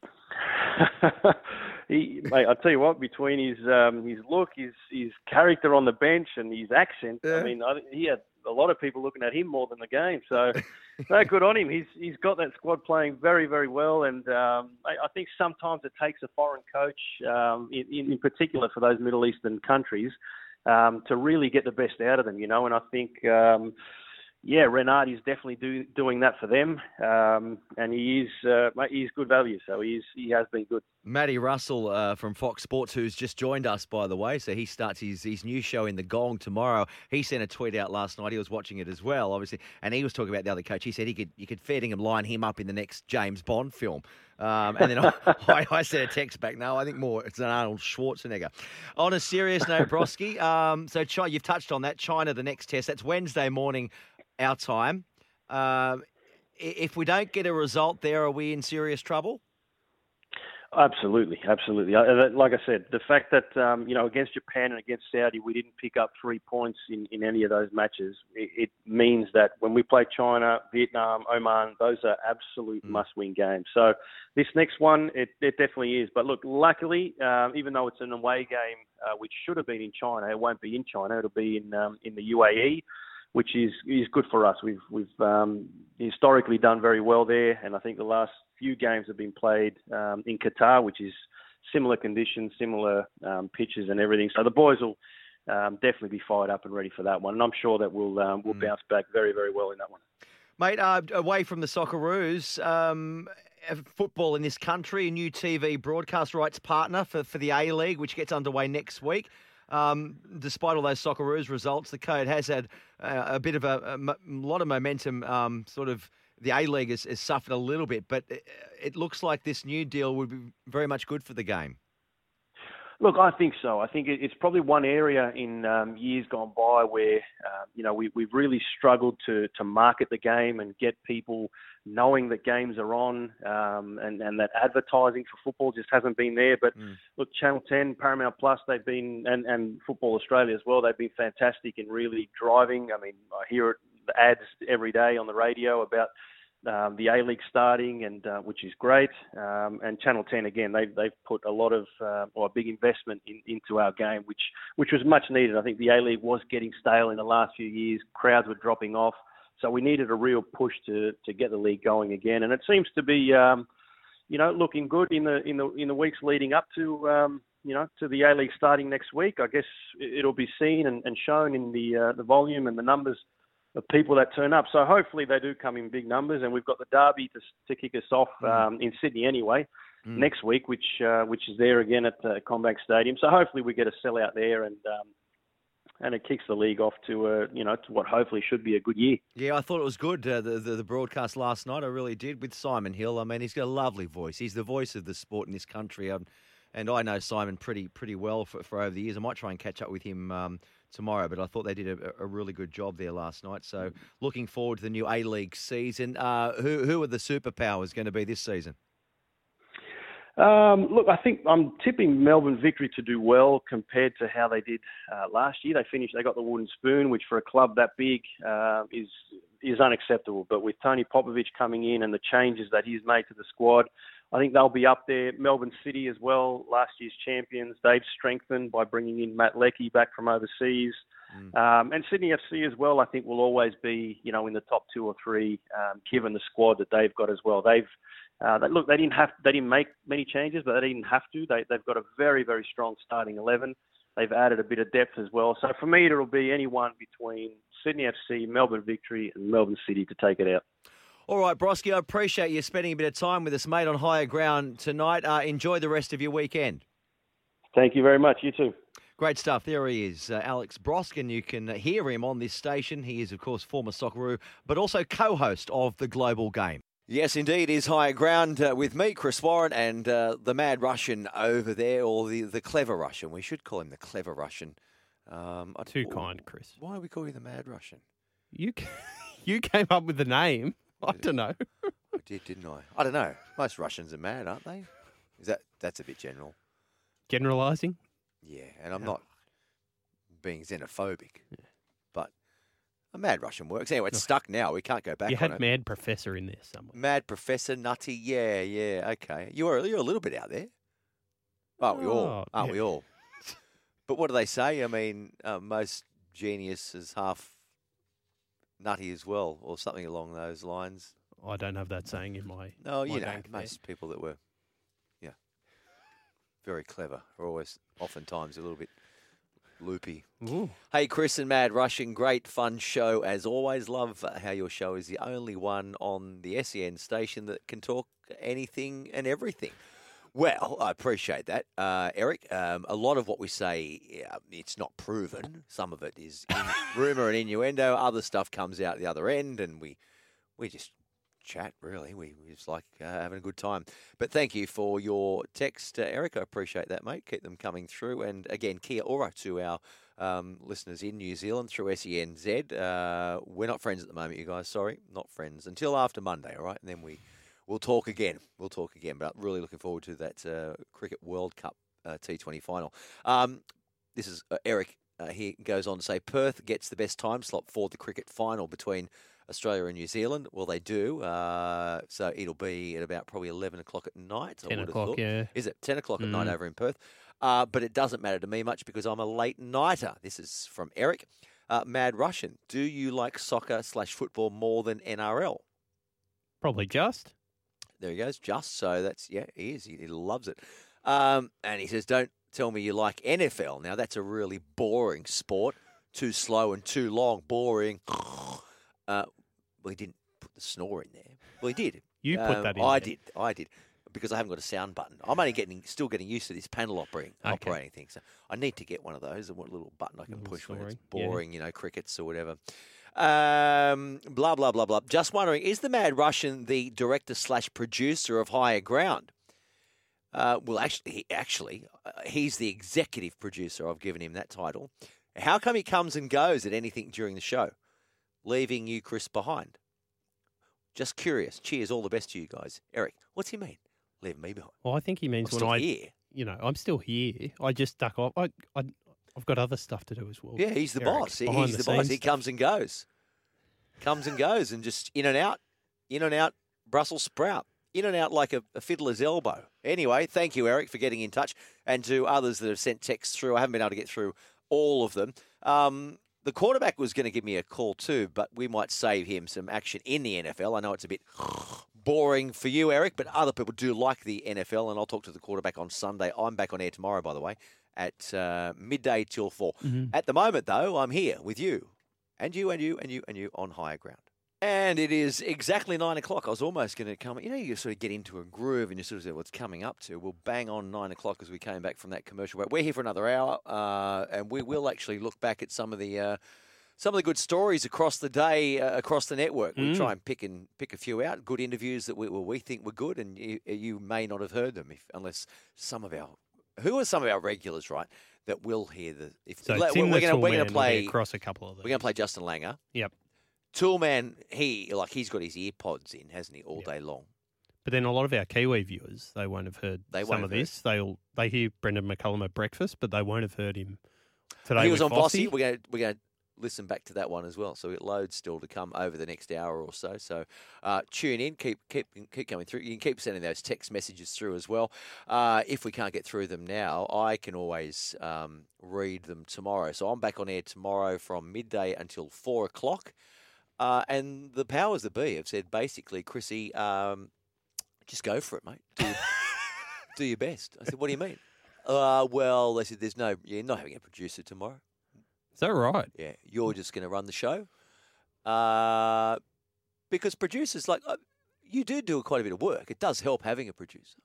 he, mate, I tell you what, between his um, his look, his his character on the bench, and his accent, I mean, I, he had a lot of people looking at him more than the game. So, no, good on him. He's he's got that squad playing very very well, and um, I, I think sometimes it takes a foreign coach, um, in, in in particular for those Middle Eastern countries, um, to really get the best out of them. You know, and I think. Um, yeah, Renard is definitely do, doing that for them, um, and he is uh, he is good value. So he is he has been good. Matty Russell uh, from Fox Sports, who's just joined us, by the way. So he starts his, his new show in the Gong tomorrow. He sent a tweet out last night. He was watching it as well, obviously, and he was talking about the other coach. He said he could you could fair dinkum line him up in the next James Bond film. Um, and then I, I, I sent a text back. No, I think more it's an Arnold Schwarzenegger. On a serious note, Broski. Um, so Chi- you've touched on that. China, the next test. That's Wednesday morning, our time. Um, if we don't get a result there, are we in serious trouble? Absolutely, absolutely. Like I said, the fact that um, you know against Japan and against Saudi we didn't pick up three points in, in any of those matches, it, it means that when we play China, Vietnam, Oman, those are absolute must-win games. So this next one, it, it definitely is. But look, luckily, um, even though it's an away game, uh, which should have been in China, it won't be in China. It'll be in um, in the UAE which is is good for us. We've we've um, historically done very well there, and I think the last few games have been played um, in Qatar, which is similar conditions, similar um, pitches, and everything. So the boys will um, definitely be fired up and ready for that one, and I'm sure that we'll um, we'll bounce back very very well in that one. Mate, uh, away from the Socceroos, um, uh, football in this country, a new TV broadcast rights partner for, for the A League, which gets underway next week. Um, despite all those Socceroos results, the code has had uh, a bit of a, lot of momentum. Um, sort of the A League has, has suffered a little bit, but it, it looks like this new deal would be very much good for the game. Look, I think so. I think it's probably one area in um, years gone by where um, you know we, we've really struggled to to market the game and get people knowing that games are on, um, and and that advertising for football just hasn't been there. But look, Channel 10, Paramount Plus, they've been and and Football Australia as well. They've been fantastic in really driving. I mean, I hear it, the ads every day on the radio about um, the A League starting, and uh, which is great. Um, and Channel 10 again, they've they've put a lot of uh, or a big investment in, into our game, which which was much needed. I think the A League was getting stale in the last few years. Crowds were dropping off, so we needed a real push to to get the league going again. And it seems to be, um, you know, looking good in the in the in the weeks leading up to. Um, you know, to the A League starting next week, I guess it'll be seen and, and shown in the uh, the volume and the numbers of people that turn up. So hopefully they do come in big numbers, and we've got the derby to, to kick us off um, in Sydney anyway Mm. next week, which uh, which is there again at uh, CommBank Stadium. So hopefully we get a sellout there, and um, and it kicks the league off to uh, you know to what hopefully should be a good year. Yeah, I thought it was good, uh, the, the the broadcast last night. I really did with Simon Hill. I mean, he's got a lovely voice. He's the voice of the sport in this country. Um, and I know Simon pretty pretty well for, for over the years. I might try and catch up with him um, tomorrow, but I thought they did a, a really good job there last night. So looking forward to the new A League season. Uh, who who are the superpowers going to be this season? Um, look, I think I'm tipping Melbourne Victory to do well compared to how they did uh, last year. They finished, they got the wooden spoon, which for a club that big uh, is is unacceptable. But with Tony Popovic coming in and the changes that he's made to the squad, I think they'll be up there. Melbourne City as well, last year's champions. They've strengthened by bringing in Matt Leckie back from overseas. Um, and Sydney FC as well, I think will always be, you know, in the top two or three, um, given the squad that they've got as well. They've uh, they, look, they didn't have, they didn't make many changes, but they didn't have to. They, they've got a very, very strong starting eleven. They've added a bit of depth as well. So for me, it'll be anyone between Sydney FC, Melbourne Victory, and Melbourne City to take it out. All right, Broski, I appreciate you spending a bit of time with us, mate, on higher ground tonight. Uh, enjoy the rest of your weekend. Thank you very much. You too. Great stuff. There he is, uh, Alex Broskin. You can hear him on this station. He is, of course, former Socceroo, but also co host of The Global Game. Yes, indeed, is higher ground uh, with me, Chris Warren, and uh, the mad Russian over there, or the, the clever Russian. We should call him the clever Russian. Um, I- Too kind, Chris. Why do we call you the mad Russian? You you came up with the name. I don't know. I did, didn't I? I don't know. Most Russians are mad, aren't they? Is that that's a bit general? Generalising. Yeah, and I'm not being xenophobic, but a mad Russian works. Anyway, it's stuck now. We can't go back. you had. Mad Professor in there somewhere. Mad Professor Nutty. Yeah, yeah. Okay, you are you're a little bit out there. Aren't we all? Oh, Aren't yeah. we all? But what do they say? I mean, uh, most genius is half nutty as well, or something along those lines. I don't have that saying in my. No, my you know, bank there. most people that were, yeah, very clever are always, oftentimes, a little bit loopy. Ooh. Hey, Chris and Mad Russian, great fun show as always. Love how your show is the only one on the SEN station that can talk anything and everything. Well, I appreciate that, uh, Eric. Um, a lot of what we say, yeah, it's not proven. Some of it is rumor and innuendo. Other stuff comes out the other end, and we we just chat. Really, we, we just like uh, having a good time. But thank you for your text, uh, Eric. I appreciate that, mate. Keep them coming through. And again, kia ora to our um, listeners in New Zealand through SENZ. Uh, we're not friends at the moment, you guys. Sorry, not friends until after Monday. All right, and then we we'll talk again. We'll talk again. But I'm really looking forward to that uh, Cricket World Cup uh, T20 final. Um, this is uh, Eric. Uh, he goes on to say Perth gets the best time slot for the cricket final between Australia and New Zealand. Well, they do. Uh, so it'll be at about probably 11 o'clock at night. 10 would o'clock, yeah. Is it 10 o'clock at night Mm. over in Perth? Uh, but it doesn't matter to me much because I'm a late nighter. This is from Eric. Uh, Mad Russian, do you like soccer slash football more than NRL? Probably just. There he goes, just so that's yeah, he is. He, he loves it. Um, and he says, "Don't tell me you like NFL." Now that's a really boring sport, too slow and too long, boring. Uh, well, he didn't put the snore in there. Well, he did. You put Um, that in I there. did. I did because I haven't got a sound button. I'm only getting still getting used to this panel operating operating thing. So I need to get one of those. A little button I can push when it's snoring, yeah. boring, you know, crickets or whatever. Um, blah blah blah blah. Just wondering, is the Mad Russian the director slash producer of Higher Ground? Uh, well, actually, he, actually, uh, he's the executive producer. I've given him that title. How come he comes and goes at anything during the show, leaving you, Chris, behind? Just curious. Cheers. All the best to you guys. Eric, what's he mean? Leaving me behind. Well, I think he means I'm when I, here. you know, I'm still here. I just duck off. I, I, I've got other stuff to do as well. Yeah, he's the Eric, boss. He- He's the, boss. scenes He comes and goes. Comes and goes and just in and out, in and out, Brussels sprout. In and out like a, a fiddler's elbow. Anyway, thank you, Eric, for getting in touch. And to others that have sent texts through. I haven't been able to get through all of them. Um, the quarterback was going to give me a call too, but we might save him some action in the NFL. I know it's a bit boring for you, Eric, but other people do like the NFL, and I'll talk to the quarterback on Sunday. I'm back on air tomorrow, by the way, at uh, midday till 4. Mhm. At the moment, though, I'm here with you, and you, and you, and you, and you on higher ground. And it is exactly nine o'clock. I was almost going to come. You know, you sort of get into a groove and you sort of say what's coming up to. We'll bang on nine o'clock as we came back from that commercial break. We're here for another hour, uh, and we will actually look back at some of the uh, some of the good stories across the day uh, across the network. We Mm. try and pick and pick a few out. Good interviews that we well, we think were good, and you, you may not have heard them if, unless some of our who are some of our regulars, right? That will hear the. If So we're Tim we're gonna play across a couple of them. We're gonna play Justin Langer. Yep. Toolman, he like he's got his earpods in, hasn't he, all day long? But then a lot of our Kiwi viewers, they won't have heard They some of this. They'll they hear Brendon McCullum at breakfast, but they won't have heard him today. he was on Bossy. We're going to we're going to listen back to that one as well. So it loads still to come over the next hour or so. So uh, tune in, keep keep keep coming through. You can keep sending those text messages through as well. Uh, if we can't get through them now, I can always um, read them tomorrow. So I'm back on air tomorrow from midday until four o'clock. Uh, and the powers that be have said basically, Chrissy, um, just go for it, mate. Do your, do your best. I said, what do you mean? Uh, well, they said, there's no, you're not having a producer tomorrow. Is that right? Yeah, you're just going to run the show. Uh, because producers, like, uh, you do do quite a bit of work. It does help having a producer.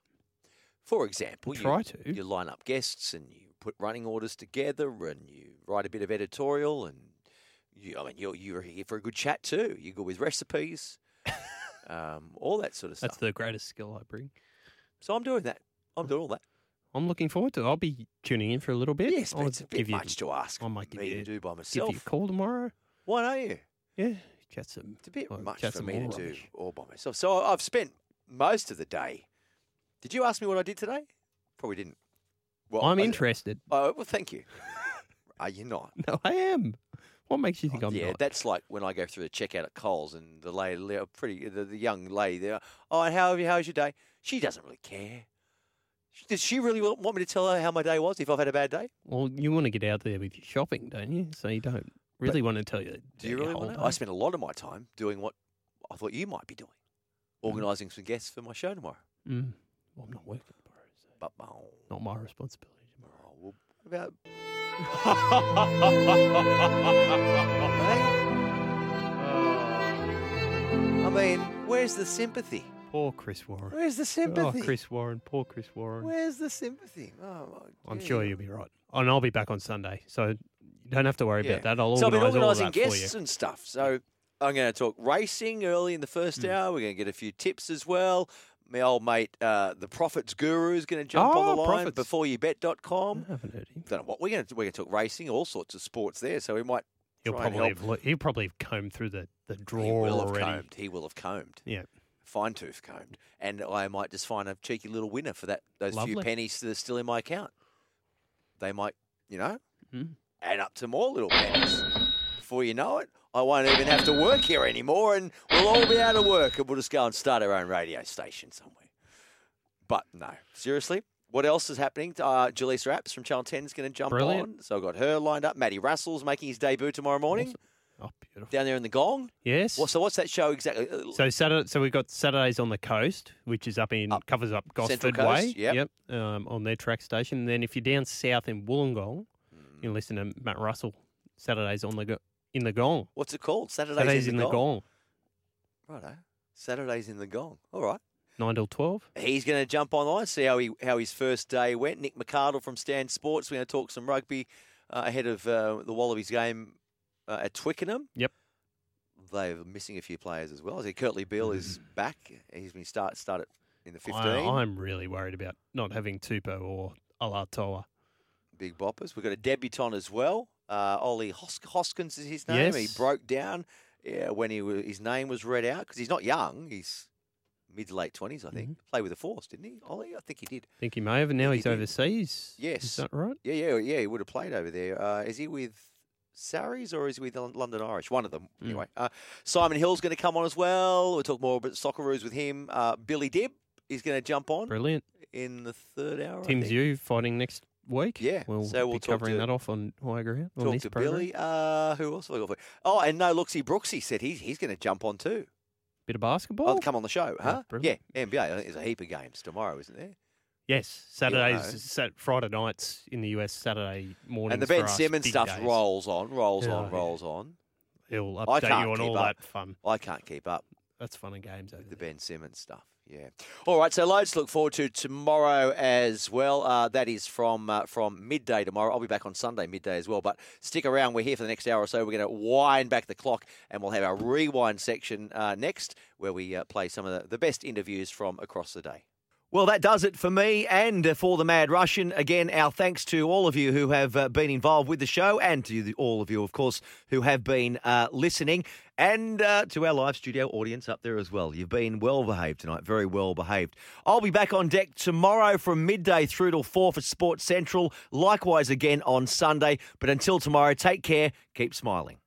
For example, Try you, to. you line up guests and you put running orders together and you write a bit of editorial and you, I mean, you're, you're here for a good chat too. You go with recipes, um, all that sort of stuff. That's the greatest skill I bring. So I'm doing that. I'm doing all that. I'm looking forward to. it. I'll be tuning in for a little bit. Yes, but I'll it's a bit give you- much to ask I might give me you, to do by Give you a call tomorrow. Why don't you? Yeah, chat some. It's a bit well, much for me to do all by myself. So I've spent most of the day. Did you ask me what I did today? Probably didn't. Well, I'm I- interested. Oh well, thank you. Are you not? No, I am. What makes you think oh, I'm yeah, not? that's like when I go through the checkout at Coles and the lady, pretty, the, the young lady there. Oh, and how have you? How's your day? She doesn't really care. Does she really want me to tell her how my day was if I've had a bad day? Well, you want to get out there with your shopping, don't you? So you don't really want to tell you. Do you really want to? I spent a lot of my time doing what I thought you might be doing, organising some guests for my show tomorrow. Mm. Well, I'm not working tomorrow. So But oh, not my responsibility. well, what about I mean, where's the sympathy? Poor Chris Warren. Where's the sympathy? Oh, sympathy? Chris Warren. Poor Chris Warren. Where's the sympathy? Oh, my I'm gee. sure you'll be right. And I'll be back on Sunday, so you don't have to worry Yeah. about that. I'll so I've been organise all of organising that for guests and stuff. So I'm going to talk racing early in the first Hmm. hour. We're going to get a few tips as well. My old mate, uh, the Profits Guru, is going to jump on Oh, the line. Profits. BeforeyouBet.com. I haven't heard him. Don't know what we're going to. We're going to talk racing, all sorts of sports there. So we might He'll try and probably help. have, lo- he'll probably have combed through the, the drawer He will have already. combed. He will have combed. Yeah. Fine tooth combed. And I might just find a cheeky little winner for that those few pennies that are still in my account. They might, you know, Mm. add up to more little pennies. Before you know it, I won't even have to work here anymore and we'll all be out of work and we'll just go and start our own radio station somewhere. But no, seriously, What else is happening? Uh, Jaleesa Apps from Channel 10 is going to jump Brilliant. on. So I've got her lined up. Maddie Russell's making his debut tomorrow morning. Oh, beautiful. Down there in the Gong. Yes. Well, so what's that show exactly? So Saturday, so we've got Saturdays on the coast, which is up in covers up Gosford Coast, Way. yep. um, on their track station. And then if you're down south in Wollongong, Hmm. you listen to Matt Russell. Saturdays on the go- in the Gong. What's it called? Saturdays, Saturdays in, in the, the Gong. Gong. Righto. Saturdays in the Gong. All right. Nine till twelve. He's going to jump online, see how he how his first day went. Nick McCardle from Stan Sports. We're going to talk some rugby uh, ahead of uh, the Wallabies game uh, at Twickenham. Yep. They're missing a few players as well. I see Kurtley Beale is back. He's been start started in the 15. I, am really worried about not having Tupou or Alaalatoa. Big boppers. We've got a debutant as well. Uh, Ollie Hos- Hoskins is his name. He broke down yeah, when he wa- his name was read out because he's not young. He's mid to late twenties, I think. Mm-hmm. Played with the Force, didn't he? Ollie, I think he did. I think he may have, and now he's he overseas. Yes. Is that right? Yeah, yeah, yeah. He would have played over there. Uh, is he with Sarries or is he with London Irish? One of them. Mm. Anyway, uh, Simon Hill's going to come on as well. We'll talk more about Socceroos with him. Uh, Billy Dibb is going to jump on Brilliant. in the third hour. Tim's you fighting next week. Yeah, We'll so we'll be talk covering to- that off on High Ground. on Talk this to program. Billy. Uh, who else have I got for you? Oh, and no, Looksy Brooksy said he's he's going to jump on too. Bit of basketball. Oh, come on the show, Oh, huh? yeah. NBA. There's a heap of games tomorrow, isn't there? Yes, Saturdays, know. sat, Friday nights in the US, Saturday mornings. and the Ben Simmons stuff days. rolls on, rolls Yeah, on, yeah. rolls on. He'll I update can't you on keep all up. that fun. I can't keep up. That's fun and games over the Ben Simmons stuff. Yeah. All right. So loads to look forward to tomorrow as well. Uh, that is from uh, from midday tomorrow. I'll be back on Sunday midday as well. But stick around. We're here for the next hour or so. We're going to wind back the clock, and we'll have our rewind section uh, next, where we uh, play some of the, the best interviews from across the day. Well, that does it for me and uh, for the Mad Russian. Again, our thanks to all of you who have uh, been involved with the show and to all of you, of course, who have been uh, listening and uh, to our live studio audience up there as well. You've been well behaved tonight, very well behaved. I'll be back on deck tomorrow from midday through till 4 for Sports Central, likewise again on Sunday. But until tomorrow, take care, keep smiling.